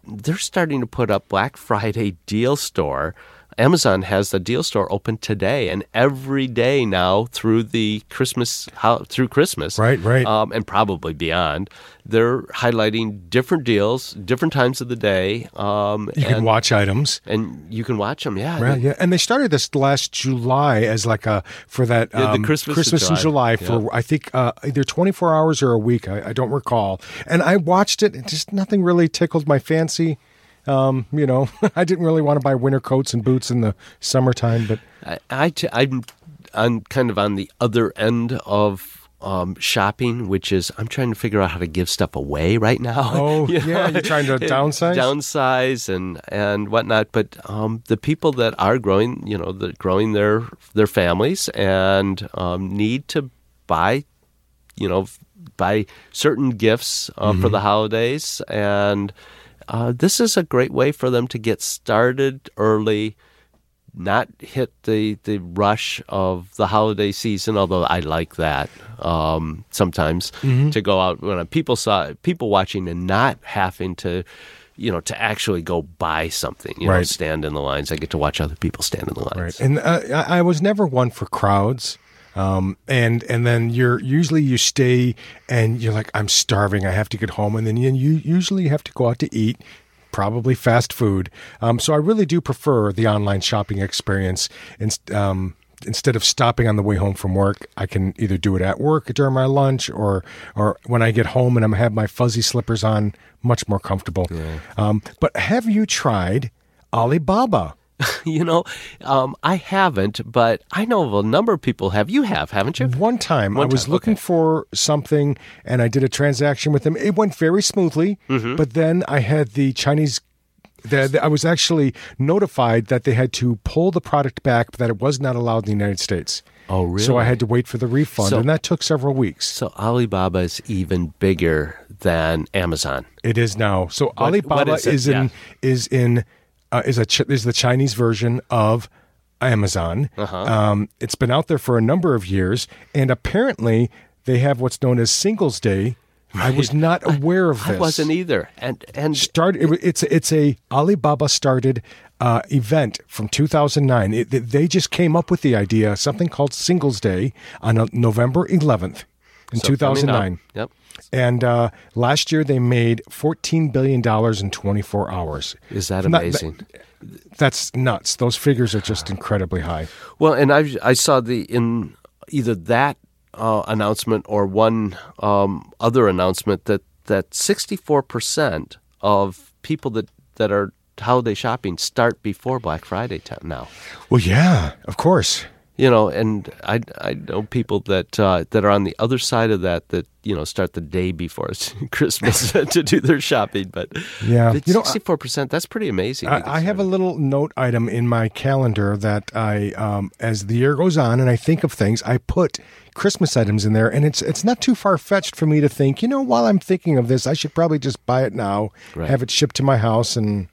They're starting to put up Black Friday deal store Amazon has the deal store open today and every day now through the Christmas through Christmas, right, right, um, and probably beyond. They're highlighting different deals, different times of the day. Um, you and, can watch items, and you can watch them. Yeah, right, yeah. And they started this last July as like a for that um, yeah, the um, Christmas, Christmas in July, July for I think uh, either twenty four hours or a week. I, I don't recall. And I watched it, and just nothing really tickled my fancy. Um, you know, I didn't really want to buy winter coats and boots in the summertime, but I, I t- I'm I'm kind of on the other end of um, shopping, which is I'm trying to figure out how to give stuff away right now. Oh, you yeah, you're trying to downsize, downsize, and and whatnot. But um, the people that are growing, you know, the growing their their families and um, need to buy, you know, buy certain gifts uh, mm-hmm. for the holidays and uh, this is a great way for them to get started early, not hit the, the rush of the holiday season. Although I like that um, sometimes to go out when people saw people watching and not having to. You know, to actually go buy something, you know, Right. stand in the lines. I get to watch other people stand in the lines. Right. And uh, I I was never one for crowds. Um, and and then you're usually you stay and you're like I'm starving. I have to get home. And then you, you usually have to go out to eat probably fast food. Um, so I really do prefer the online shopping experience. And um, instead of stopping on the way home from work I can either do it at work during my lunch or or when I get home and I'm have my fuzzy slippers on much more comfortable. Um, but have you tried Alibaba You know, um, I haven't, but I know of a number of people have. You have, haven't you? One time, One I was time, looking okay. for something and I did a transaction with them. It went very smoothly, Mm-hmm. but then I had the Chinese. I was actually notified that they had to pull the product back, that it was not allowed in the United States. Oh, really? So I had to wait for the refund, So- and that took several weeks. So Alibaba is even bigger than Amazon. It is now. So What- Alibaba what is is in Yeah. is in uh, is a Ch- is the Chinese version of Amazon. Uh-huh. Um, it's been out there for a number of years, and apparently they have what's known as Singles Day. I was not aware of this. I wasn't either. And and Start. It, it's it's a Alibaba started uh, event from 2009. It, they just came up with the idea something called Singles Day on uh, November 11th in so 2009. Yep. And uh, last year they made fourteen billion dollars in twenty four hours. Is that Not- amazing? That's nuts. Those figures are just incredibly high. Well, and I I saw the in either that uh, announcement or one um, other announcement that that sixty four percent of people that that are holiday shopping start before Black Friday now. Well, yeah, of course. You know, and I, I know people that uh, that are on the other side of that that you know start the day before Christmas to do their shopping. But Yeah. You know, I- sixty four percent that's pretty amazing. I, I have a little note item in my calendar that I, um, as the year goes on, and I think of things, I put Christmas items in there, and it's it's not too far fetched for me to think, you know, while I'm thinking of this, I should probably just buy it now, Right. have it shipped to my house, and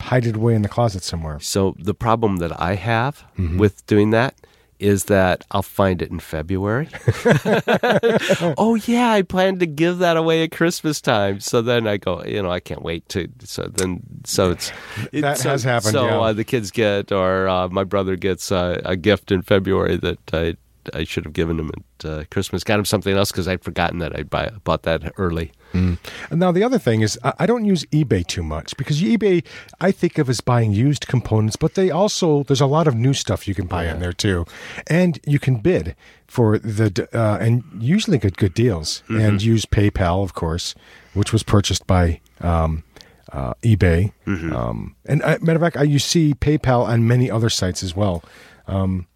hide it away in the closet somewhere. So the problem that I have Mm-hmm. with doing that is that I'll find it in February. oh yeah, I plan to give that away at Christmas time. So then I go, you know, I can't wait to. So then, so it's it- That so, has happened, So yeah. uh, the kids get, or uh, my brother gets uh, a gift in February that I I should have given him at uh, Christmas. Got him something else because I'd forgotten that I buy bought that early. And Now the other thing is I don't use eBay too much because eBay I think of as buying used components, but they also there's a lot of new stuff you can buy on there too, and you can bid for the uh, and usually get good deals and use PayPal of course, which was purchased by. Um, uh, eBay, um, and uh, matter of fact, I, you see PayPal on many other sites as well. Um,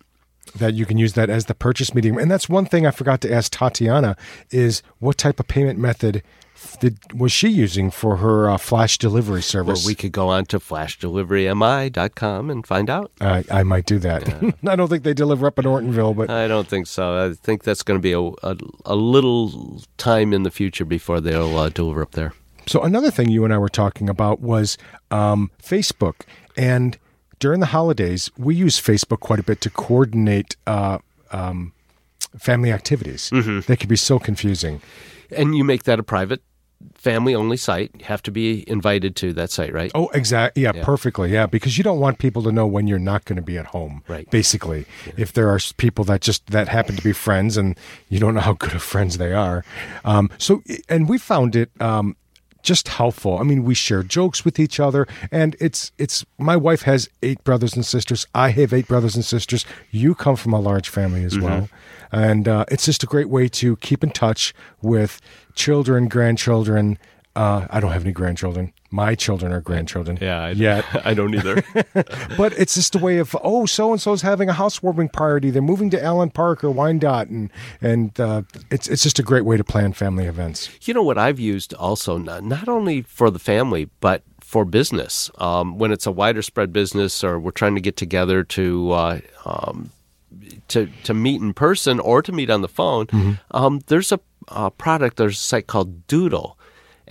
that you can use that as the purchase medium. And that's one thing I forgot to ask Tatiana is what type of payment method did, was she using for her uh, flash delivery Or service? we could go on to flashdeliverymi.com and find out. I, I might do that. I don't think they deliver up in Ortonville, but I don't think so. I think that's going to be a, a, a little time in the future before they'll uh, deliver up there. So another thing you and I were talking about was um, Facebook, and during the holidays, we use Facebook quite a bit to coordinate uh, um, family activities. They can be so confusing. And you make that a private, family only site. You have to be invited to that site, right? Oh, exactly. Yeah, perfectly. Yeah, because you don't want people to know when you're not going to be at home. Right. Basically, if there are people that just that happen to be friends and you don't know how good of friends they are, um, so and we found it. Um, just helpful. I mean, we share jokes with each other, and it's it's. My wife has eight brothers and sisters. I have eight brothers and sisters. You come from a large family as well, and uh, it's just a great way to keep in touch with children, grandchildren. Uh, I don't have any grandchildren. My children or grandchildren. Yeah, yet. I don't either. But it's just a way of oh, so and so's having a housewarming party. They're moving to Allen Park or Wyandotte, and and uh, it's it's just a great way to plan family events. you know what I've used also, not, not only for the family, but for business. Um, when it's a wider spread business or we're trying to get together to. Uh, um, to, to meet in person or to meet on the phone, um, there's a, a product, there's a site called Doodle.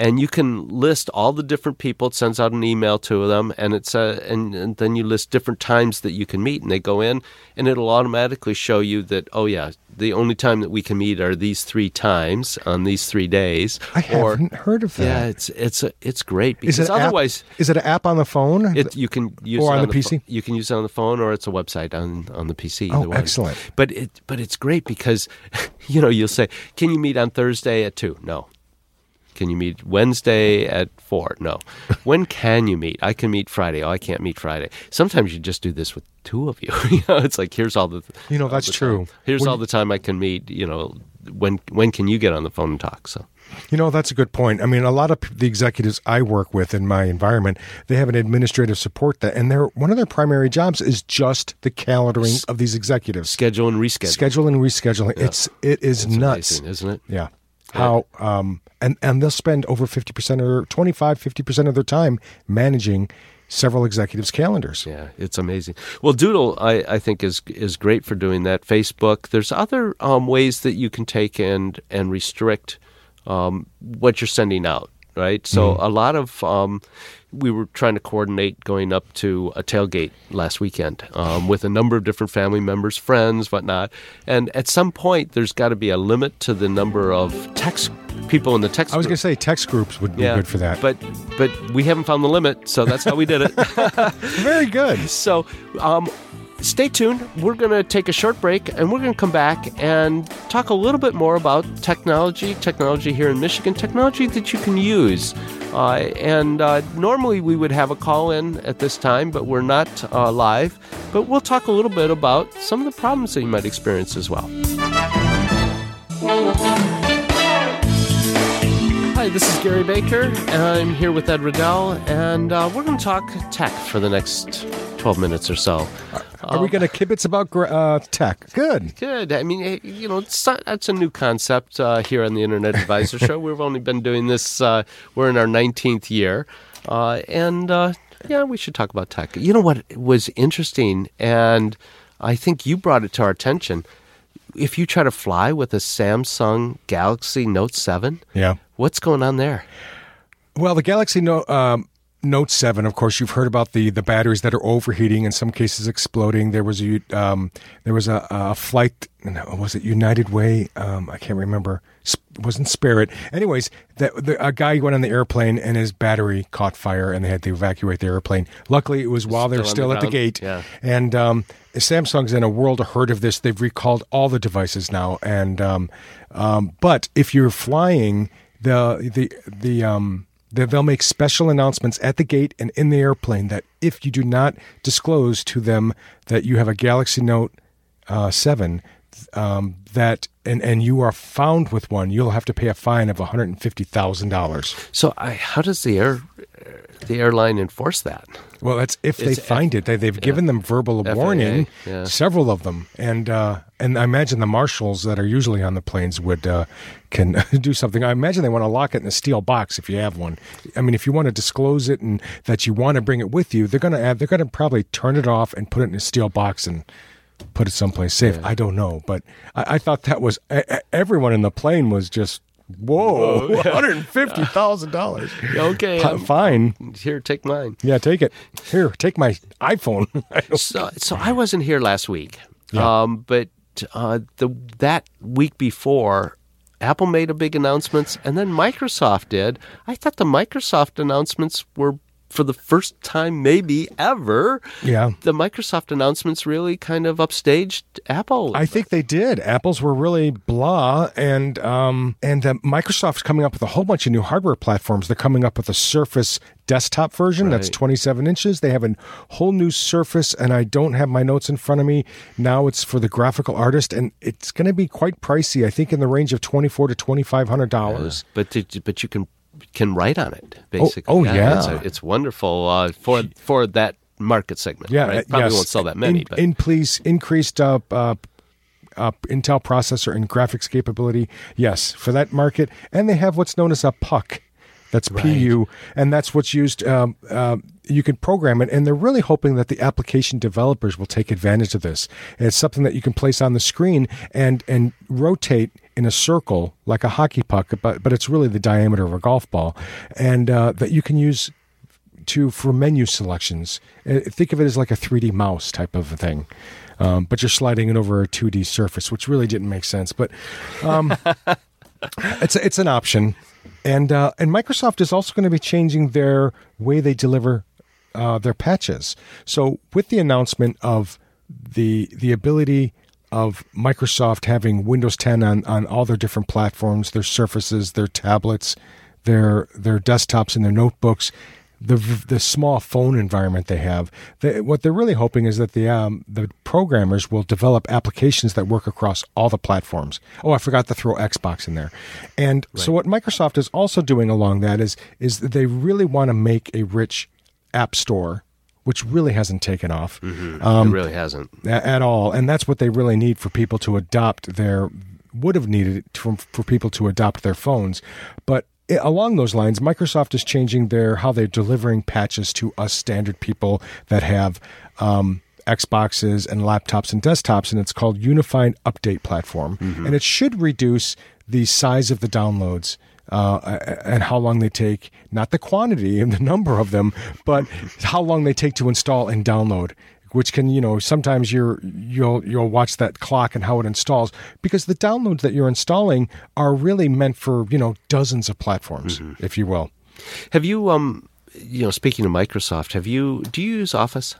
And you can list all the different people. It sends out an email to them, and it's uh, and, and then you list different times that you can meet, and they go in, and it'll automatically show you that oh yeah, the only time that we can meet are these three times on these three days. I haven't heard of that. Yeah, it's it's a, it's great Is because it otherwise. App, is it an app on the phone? It, you can use Or on on, the pho- PC? you can use it on the phone, or it's a website on on the PC. Oh, excellent. But it but it's great because you know you'll say, "Can you meet on Thursday at 2? No. Can you meet Wednesday at four? No. When can you meet? I can meet Friday. Oh, I can't meet Friday. Sometimes you just do this with two of you. you know, it's like here's all the You know, that's true. time. Here's all the time I can meet. You know, when when can you get on the phone and talk? So You know, that's a good point. I mean, a lot of the executives I work with in my environment, they have an administrative support that, and their one of their primary jobs is just the calendaring of these executives, schedule and reschedule. schedule and rescheduling. It's it is It's nuts. amazing, isn't it? Yeah. How um and and they'll spend over 50% or 25 50% of their time managing several executives calendars. Yeah, it's amazing. Well, Doodle, I, I think is is great for doing that. Facebook. There's other um, ways that you can take and and restrict um, what you're sending out. Right. So a lot of um, we were trying to coordinate going up to a tailgate last weekend um, with a number of different family members, friends, whatnot. And at some point, there's got to be a limit to the number of text people in the text. I was going to say text groups would be good for that. But but we haven't found the limit, so that's how we did it. very good. So, um, stay tuned. We're going to take a short break and we're going to come back and talk a little bit more about technology, technology here in Michigan, technology that you can use. Uh, and uh, normally we would have a call in at this time, but we're not uh, live. But we'll talk a little bit about some of the problems that you might experience as well. Hi, this is Gary Baker, I'm here with Ed Riddell, and uh, we're going to talk tech for the next 12 minutes or so. Are we going to kibitz about uh, tech? Good. Good. I mean, eh, you know, it's not, that's a new concept uh, here on the Internet Advisor Show. We've only been doing this, uh, we're in our 19th year. Uh, and uh, yeah, we should talk about tech. You know what was interesting, and I think you brought it to our attention. If you try to fly with a Samsung Galaxy Note 7, Yeah. what's going on there? Well, the Galaxy Note um, Note Seven, of course, you've heard about the the batteries that are overheating, in some cases exploding. There was a um, there was a, a flight. Was it United Way? Um, I can't remember. It wasn't Spirit. Anyways, that the, a guy went on the airplane and his battery caught fire, and they had to evacuate the airplane. Luckily, it was while they were Still on at the the gate. Yeah. And um, Samsung's in a world of hurt of this. They've recalled all the devices now, and um, um, but if you're flying, the the the the, they'll make special announcements at the gate and in the airplane that if you do not disclose to them that you have a Galaxy Note uh, Seven, um, that and and you are found with one, you'll have to pay a fine of one hundred and fifty thousand dollars. So, I, how does the air the airline enforce that? Well, that's if they It's find it. They, they've given them verbal FAA, warning, yeah. several of them, and uh, and I imagine the marshals that are usually on the planes would uh, can do something. I imagine they want to lock it in a steel box if you have one. I mean, if you want to disclose it and that you want to bring it with you, they're gonna add, they're gonna probably turn it off and put it in a steel box and put it someplace safe. I don't know, but I, I thought that was everyone in the plane was just. Whoa, one hundred and fifty thousand dollars. Okay, I'm Fine. here. Take mine. Yeah, take it. Here, take my iPhone. So, so I wasn't here last week, Yeah. um, but uh, the that week before, Apple made a big announcements, and then Microsoft did. I thought the Microsoft announcements were for the first time, maybe ever. Yeah. the Microsoft announcements really kind of upstaged Apple. I think they did. Apple's were really blah, and um, and uh, Microsoft's coming up with a whole bunch of new hardware platforms. They're coming up with a Surface desktop version that's 27 inches. They have a whole new Surface, and I don't have my notes in front of me now. It's for the graphical artist, and it's going to be quite pricey. I think in the range of 24 to 25 hundred dollars. but did- but you can can write on it basically. oh, it's, yeah. a- it's wonderful uh, for for that market segment. Yeah, right? uh, probably yes. won't sell that many, In, but in please increased uh, uh, uh, Intel processor and graphics capability. Yes, for that market, and they have what's known as a puck. That's PU, and that's what's used. Um, uh, you can program it, and they're really hoping that the application developers will take advantage of this. And it's something that you can place on the screen and and rotate in a circle like a hockey puck, but but it's really the diameter of a golf ball, and uh, that you can use to for menu selections. Uh, Think of it as like a 3D mouse type of a thing. Um, but you're sliding it over a 2D surface, which really didn't make sense. But um, it's it's an option, and uh, and Microsoft is also going to be changing their way they deliver uh, their patches. So with the announcement of the the ability of Microsoft having Windows 10 on, on all their different platforms, their surfaces, their tablets, their their desktops, and their notebooks, the the small phone environment they have. They, what they're really hoping is that the um, the programmers will develop applications that work across all the platforms. Oh, I forgot to throw Xbox in there. And so what Microsoft is also doing along that is is they really want to make a rich app store. Which really hasn't taken off mm-hmm. it um, really hasn't. at all, and that's what they really need for people to adopt their would have needed it for, people to adopt their phones. But along those lines, Microsoft is changing their how they're delivering patches to us standard people that have um, Xboxes and laptops and desktops, and it's called Unified Update Platform, mm-hmm. and it should reduce the size of the downloads. Uh, and how long they take, not the quantity and the number of them, but how long they take to install and download which can you know sometimes you're you'll you'll watch that clock and how it installs because the downloads that you're installing are really meant for you know dozens of platforms if you will Have you um you know speaking of Microsoft, have you do you use Office?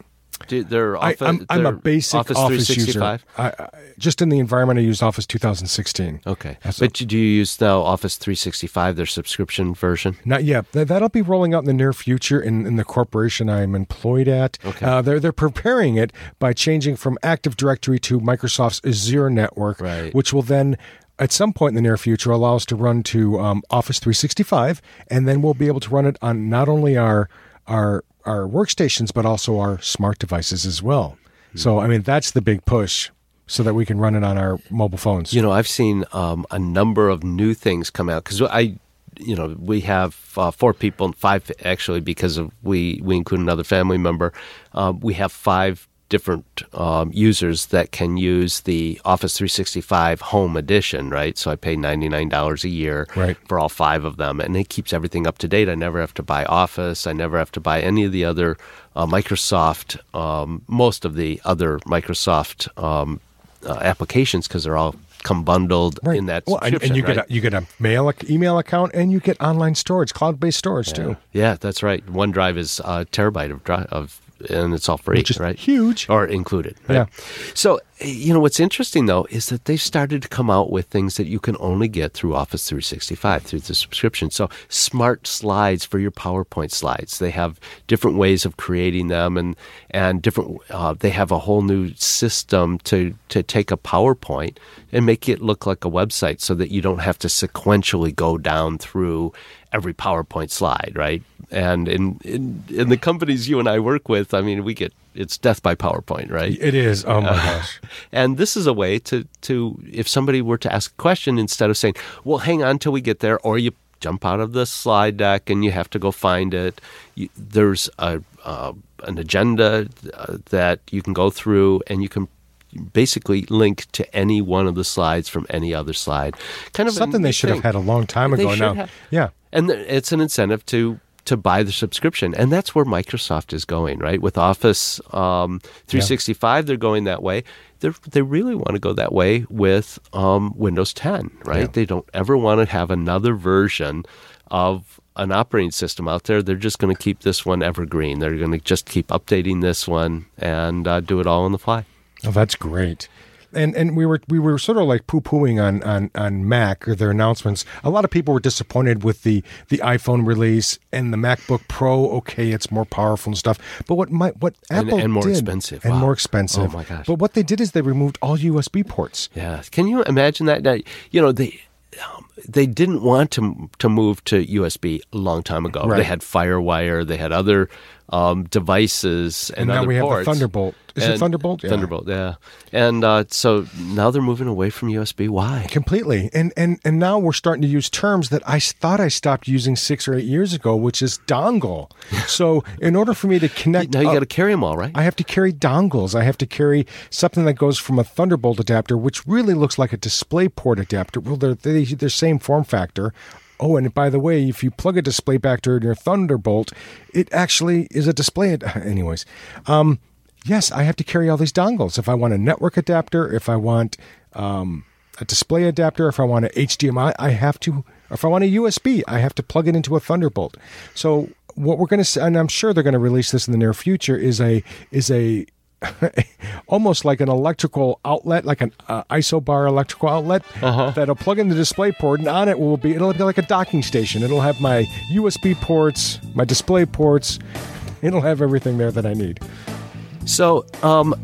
Do, their I, office, I'm, I'm a basic Office, office, user 365? I, I, just in the environment i used office 2016 Okay, That's but do you use now Office 365, their subscription version? Not yet. That'll be rolling out in the near future in, in the corporation I'm employed at. Okay. Uh, they're they're preparing it by changing from Active Directory to Microsoft's Azure network, Right. which will then. At some point in the near future, allow us to run to um, Office 365, and then we'll be able to run it on not only our our our workstations but also our smart devices as well. So, I mean, that's the big push, so that we can run it on our mobile phones. You know, I've seen um, a number of new things come out because I, you know, we have uh, four people, five actually, because of we we include another family member. Um, we have five different um, users that can use the Office 365 Home Edition, right? So I pay ninety nine dollars a year Right. for all five of them, and it keeps everything up to date. I never have to buy Office. I never have to buy any of the other uh, Microsoft, um, most of the other Microsoft um, uh, applications because they're all come bundled in that well, and, and you right? get a, you get a mail email account and you get online storage, cloud based storage too. Yeah, that's right. OneDrive is a terabyte of drive of, and it's all free, Which is right? huge. or included. Right? Yeah. So you know what's interesting though is that they've started to come out with things that you can only get through Office 365 through the subscription. So smart slides for your PowerPoint slides. They have different ways of creating them, and and different. Uh, they have a whole new system to to take a PowerPoint and make it look like a website, so that you don't have to sequentially go down through every PowerPoint slide, right? And in in, in the companies you and I work with, I mean, we get it's death by PowerPoint, right? It is. Oh my gosh. And this is a way to, to if somebody were to ask a question, instead of saying, well, hang on till we get there, or you jump out of the slide deck and you have to go find it, you, there's a, uh, an agenda uh, that you can go through and you can basically link to any one of the slides from any other slide. Kind of Something they should have had a long time ago now. have. Yeah. And it's an incentive to to buy the subscription, and that's where Microsoft is going, right? With Office um, 365, they're going that way. They they really want to go that way with um, Windows 10, right? Yeah. They don't ever want to have another version of an operating system out there. They're just going to keep this one evergreen. They're going to just keep updating this one and uh, do it all on the fly. Oh, that's great. And and we were we were sort of like poo pooing on, on on Mac or their announcements. A lot of people were disappointed with the the iPhone release and the MacBook Pro. Okay, it's more powerful and stuff. But what my what And- Apple and more did- expensive. and Wow. more expensive. Oh, my gosh. But what they did is they removed all USB ports. Yeah. Can you imagine that? You know, they, um, they didn't want to to move to USB a long time ago. Right. They had FireWire, they had other um, devices and, And now we have the. Thunderbolt. Is it Thunderbolt? Yeah. Thunderbolt, yeah. And uh, so now they're moving away from USB. Why? Completely, and and and now we're starting to use terms that I thought I stopped using six or eight years ago, which is dongle. so, in order for me to connect, Now you got to carry them all, right? I have to carry dongles. I have to carry something that goes from a Thunderbolt adapter, which really looks like a DisplayPort adapter. Well, they're they, they're same form factor. Oh, and by the way, if you plug a display DisplayPort in your Thunderbolt, it actually is a display. Anyways, um, yes, I have to carry all these dongles. If I want a network adapter, if I want um, a display adapter, if I want an HDMI, I have to. If I want a USB, I have to plug it into a Thunderbolt. So what we're going to, and I'm sure they're going to release this in the near future, is a is a almost like an electrical outlet, like an uh, isobar electrical outlet that'll plug in the display port, and on it will be it'll be like a docking station. It'll have my USB ports, my display ports. It'll have everything there that I need. So, um,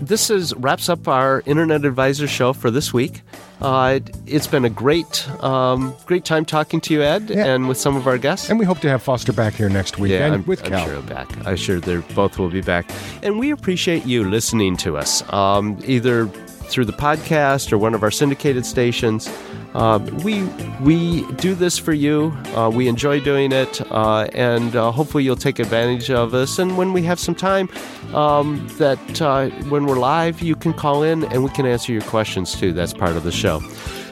this is wraps up our Internet Advisor show for this week. Uh, it's been a great, um, great time talking to you, Ed, Yeah. and with some of our guests. And we hope to have Foster back here next week, yeah, and I'm, with I'm Cal. sure back. I'm sure they both will be back, and we appreciate you listening to us, um, either through the podcast or one of our syndicated stations. Uh, we we do this for you. Uh, we enjoy doing it, uh, and uh, hopefully you'll take advantage of us. And when we have some time, um, that uh, when we're live, you can call in and we can answer your questions too. That's part of the show.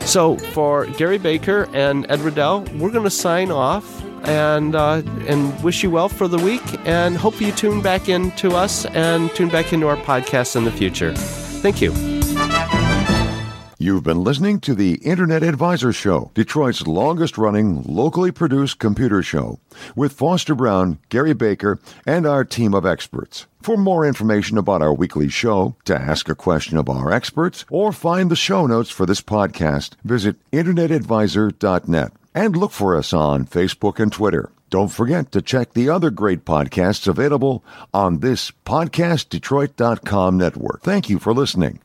So for Gary Baker and Ed Riddell, we're going to sign off and uh, and wish you well for the week. And hope you tune back in to us and tune back into our podcast in the future. Thank you. You've been listening to the Internet Advisor Show, Detroit's longest running, locally produced computer show, with Foster Brown, Gary Baker, and our team of experts. For more information about our weekly show, to ask a question of our experts, or find the show notes for this podcast, visit InternetAdvisor.net and look for us on Facebook and Twitter. Don't forget to check the other great podcasts available on this PodcastDetroit.com network. Thank you for listening.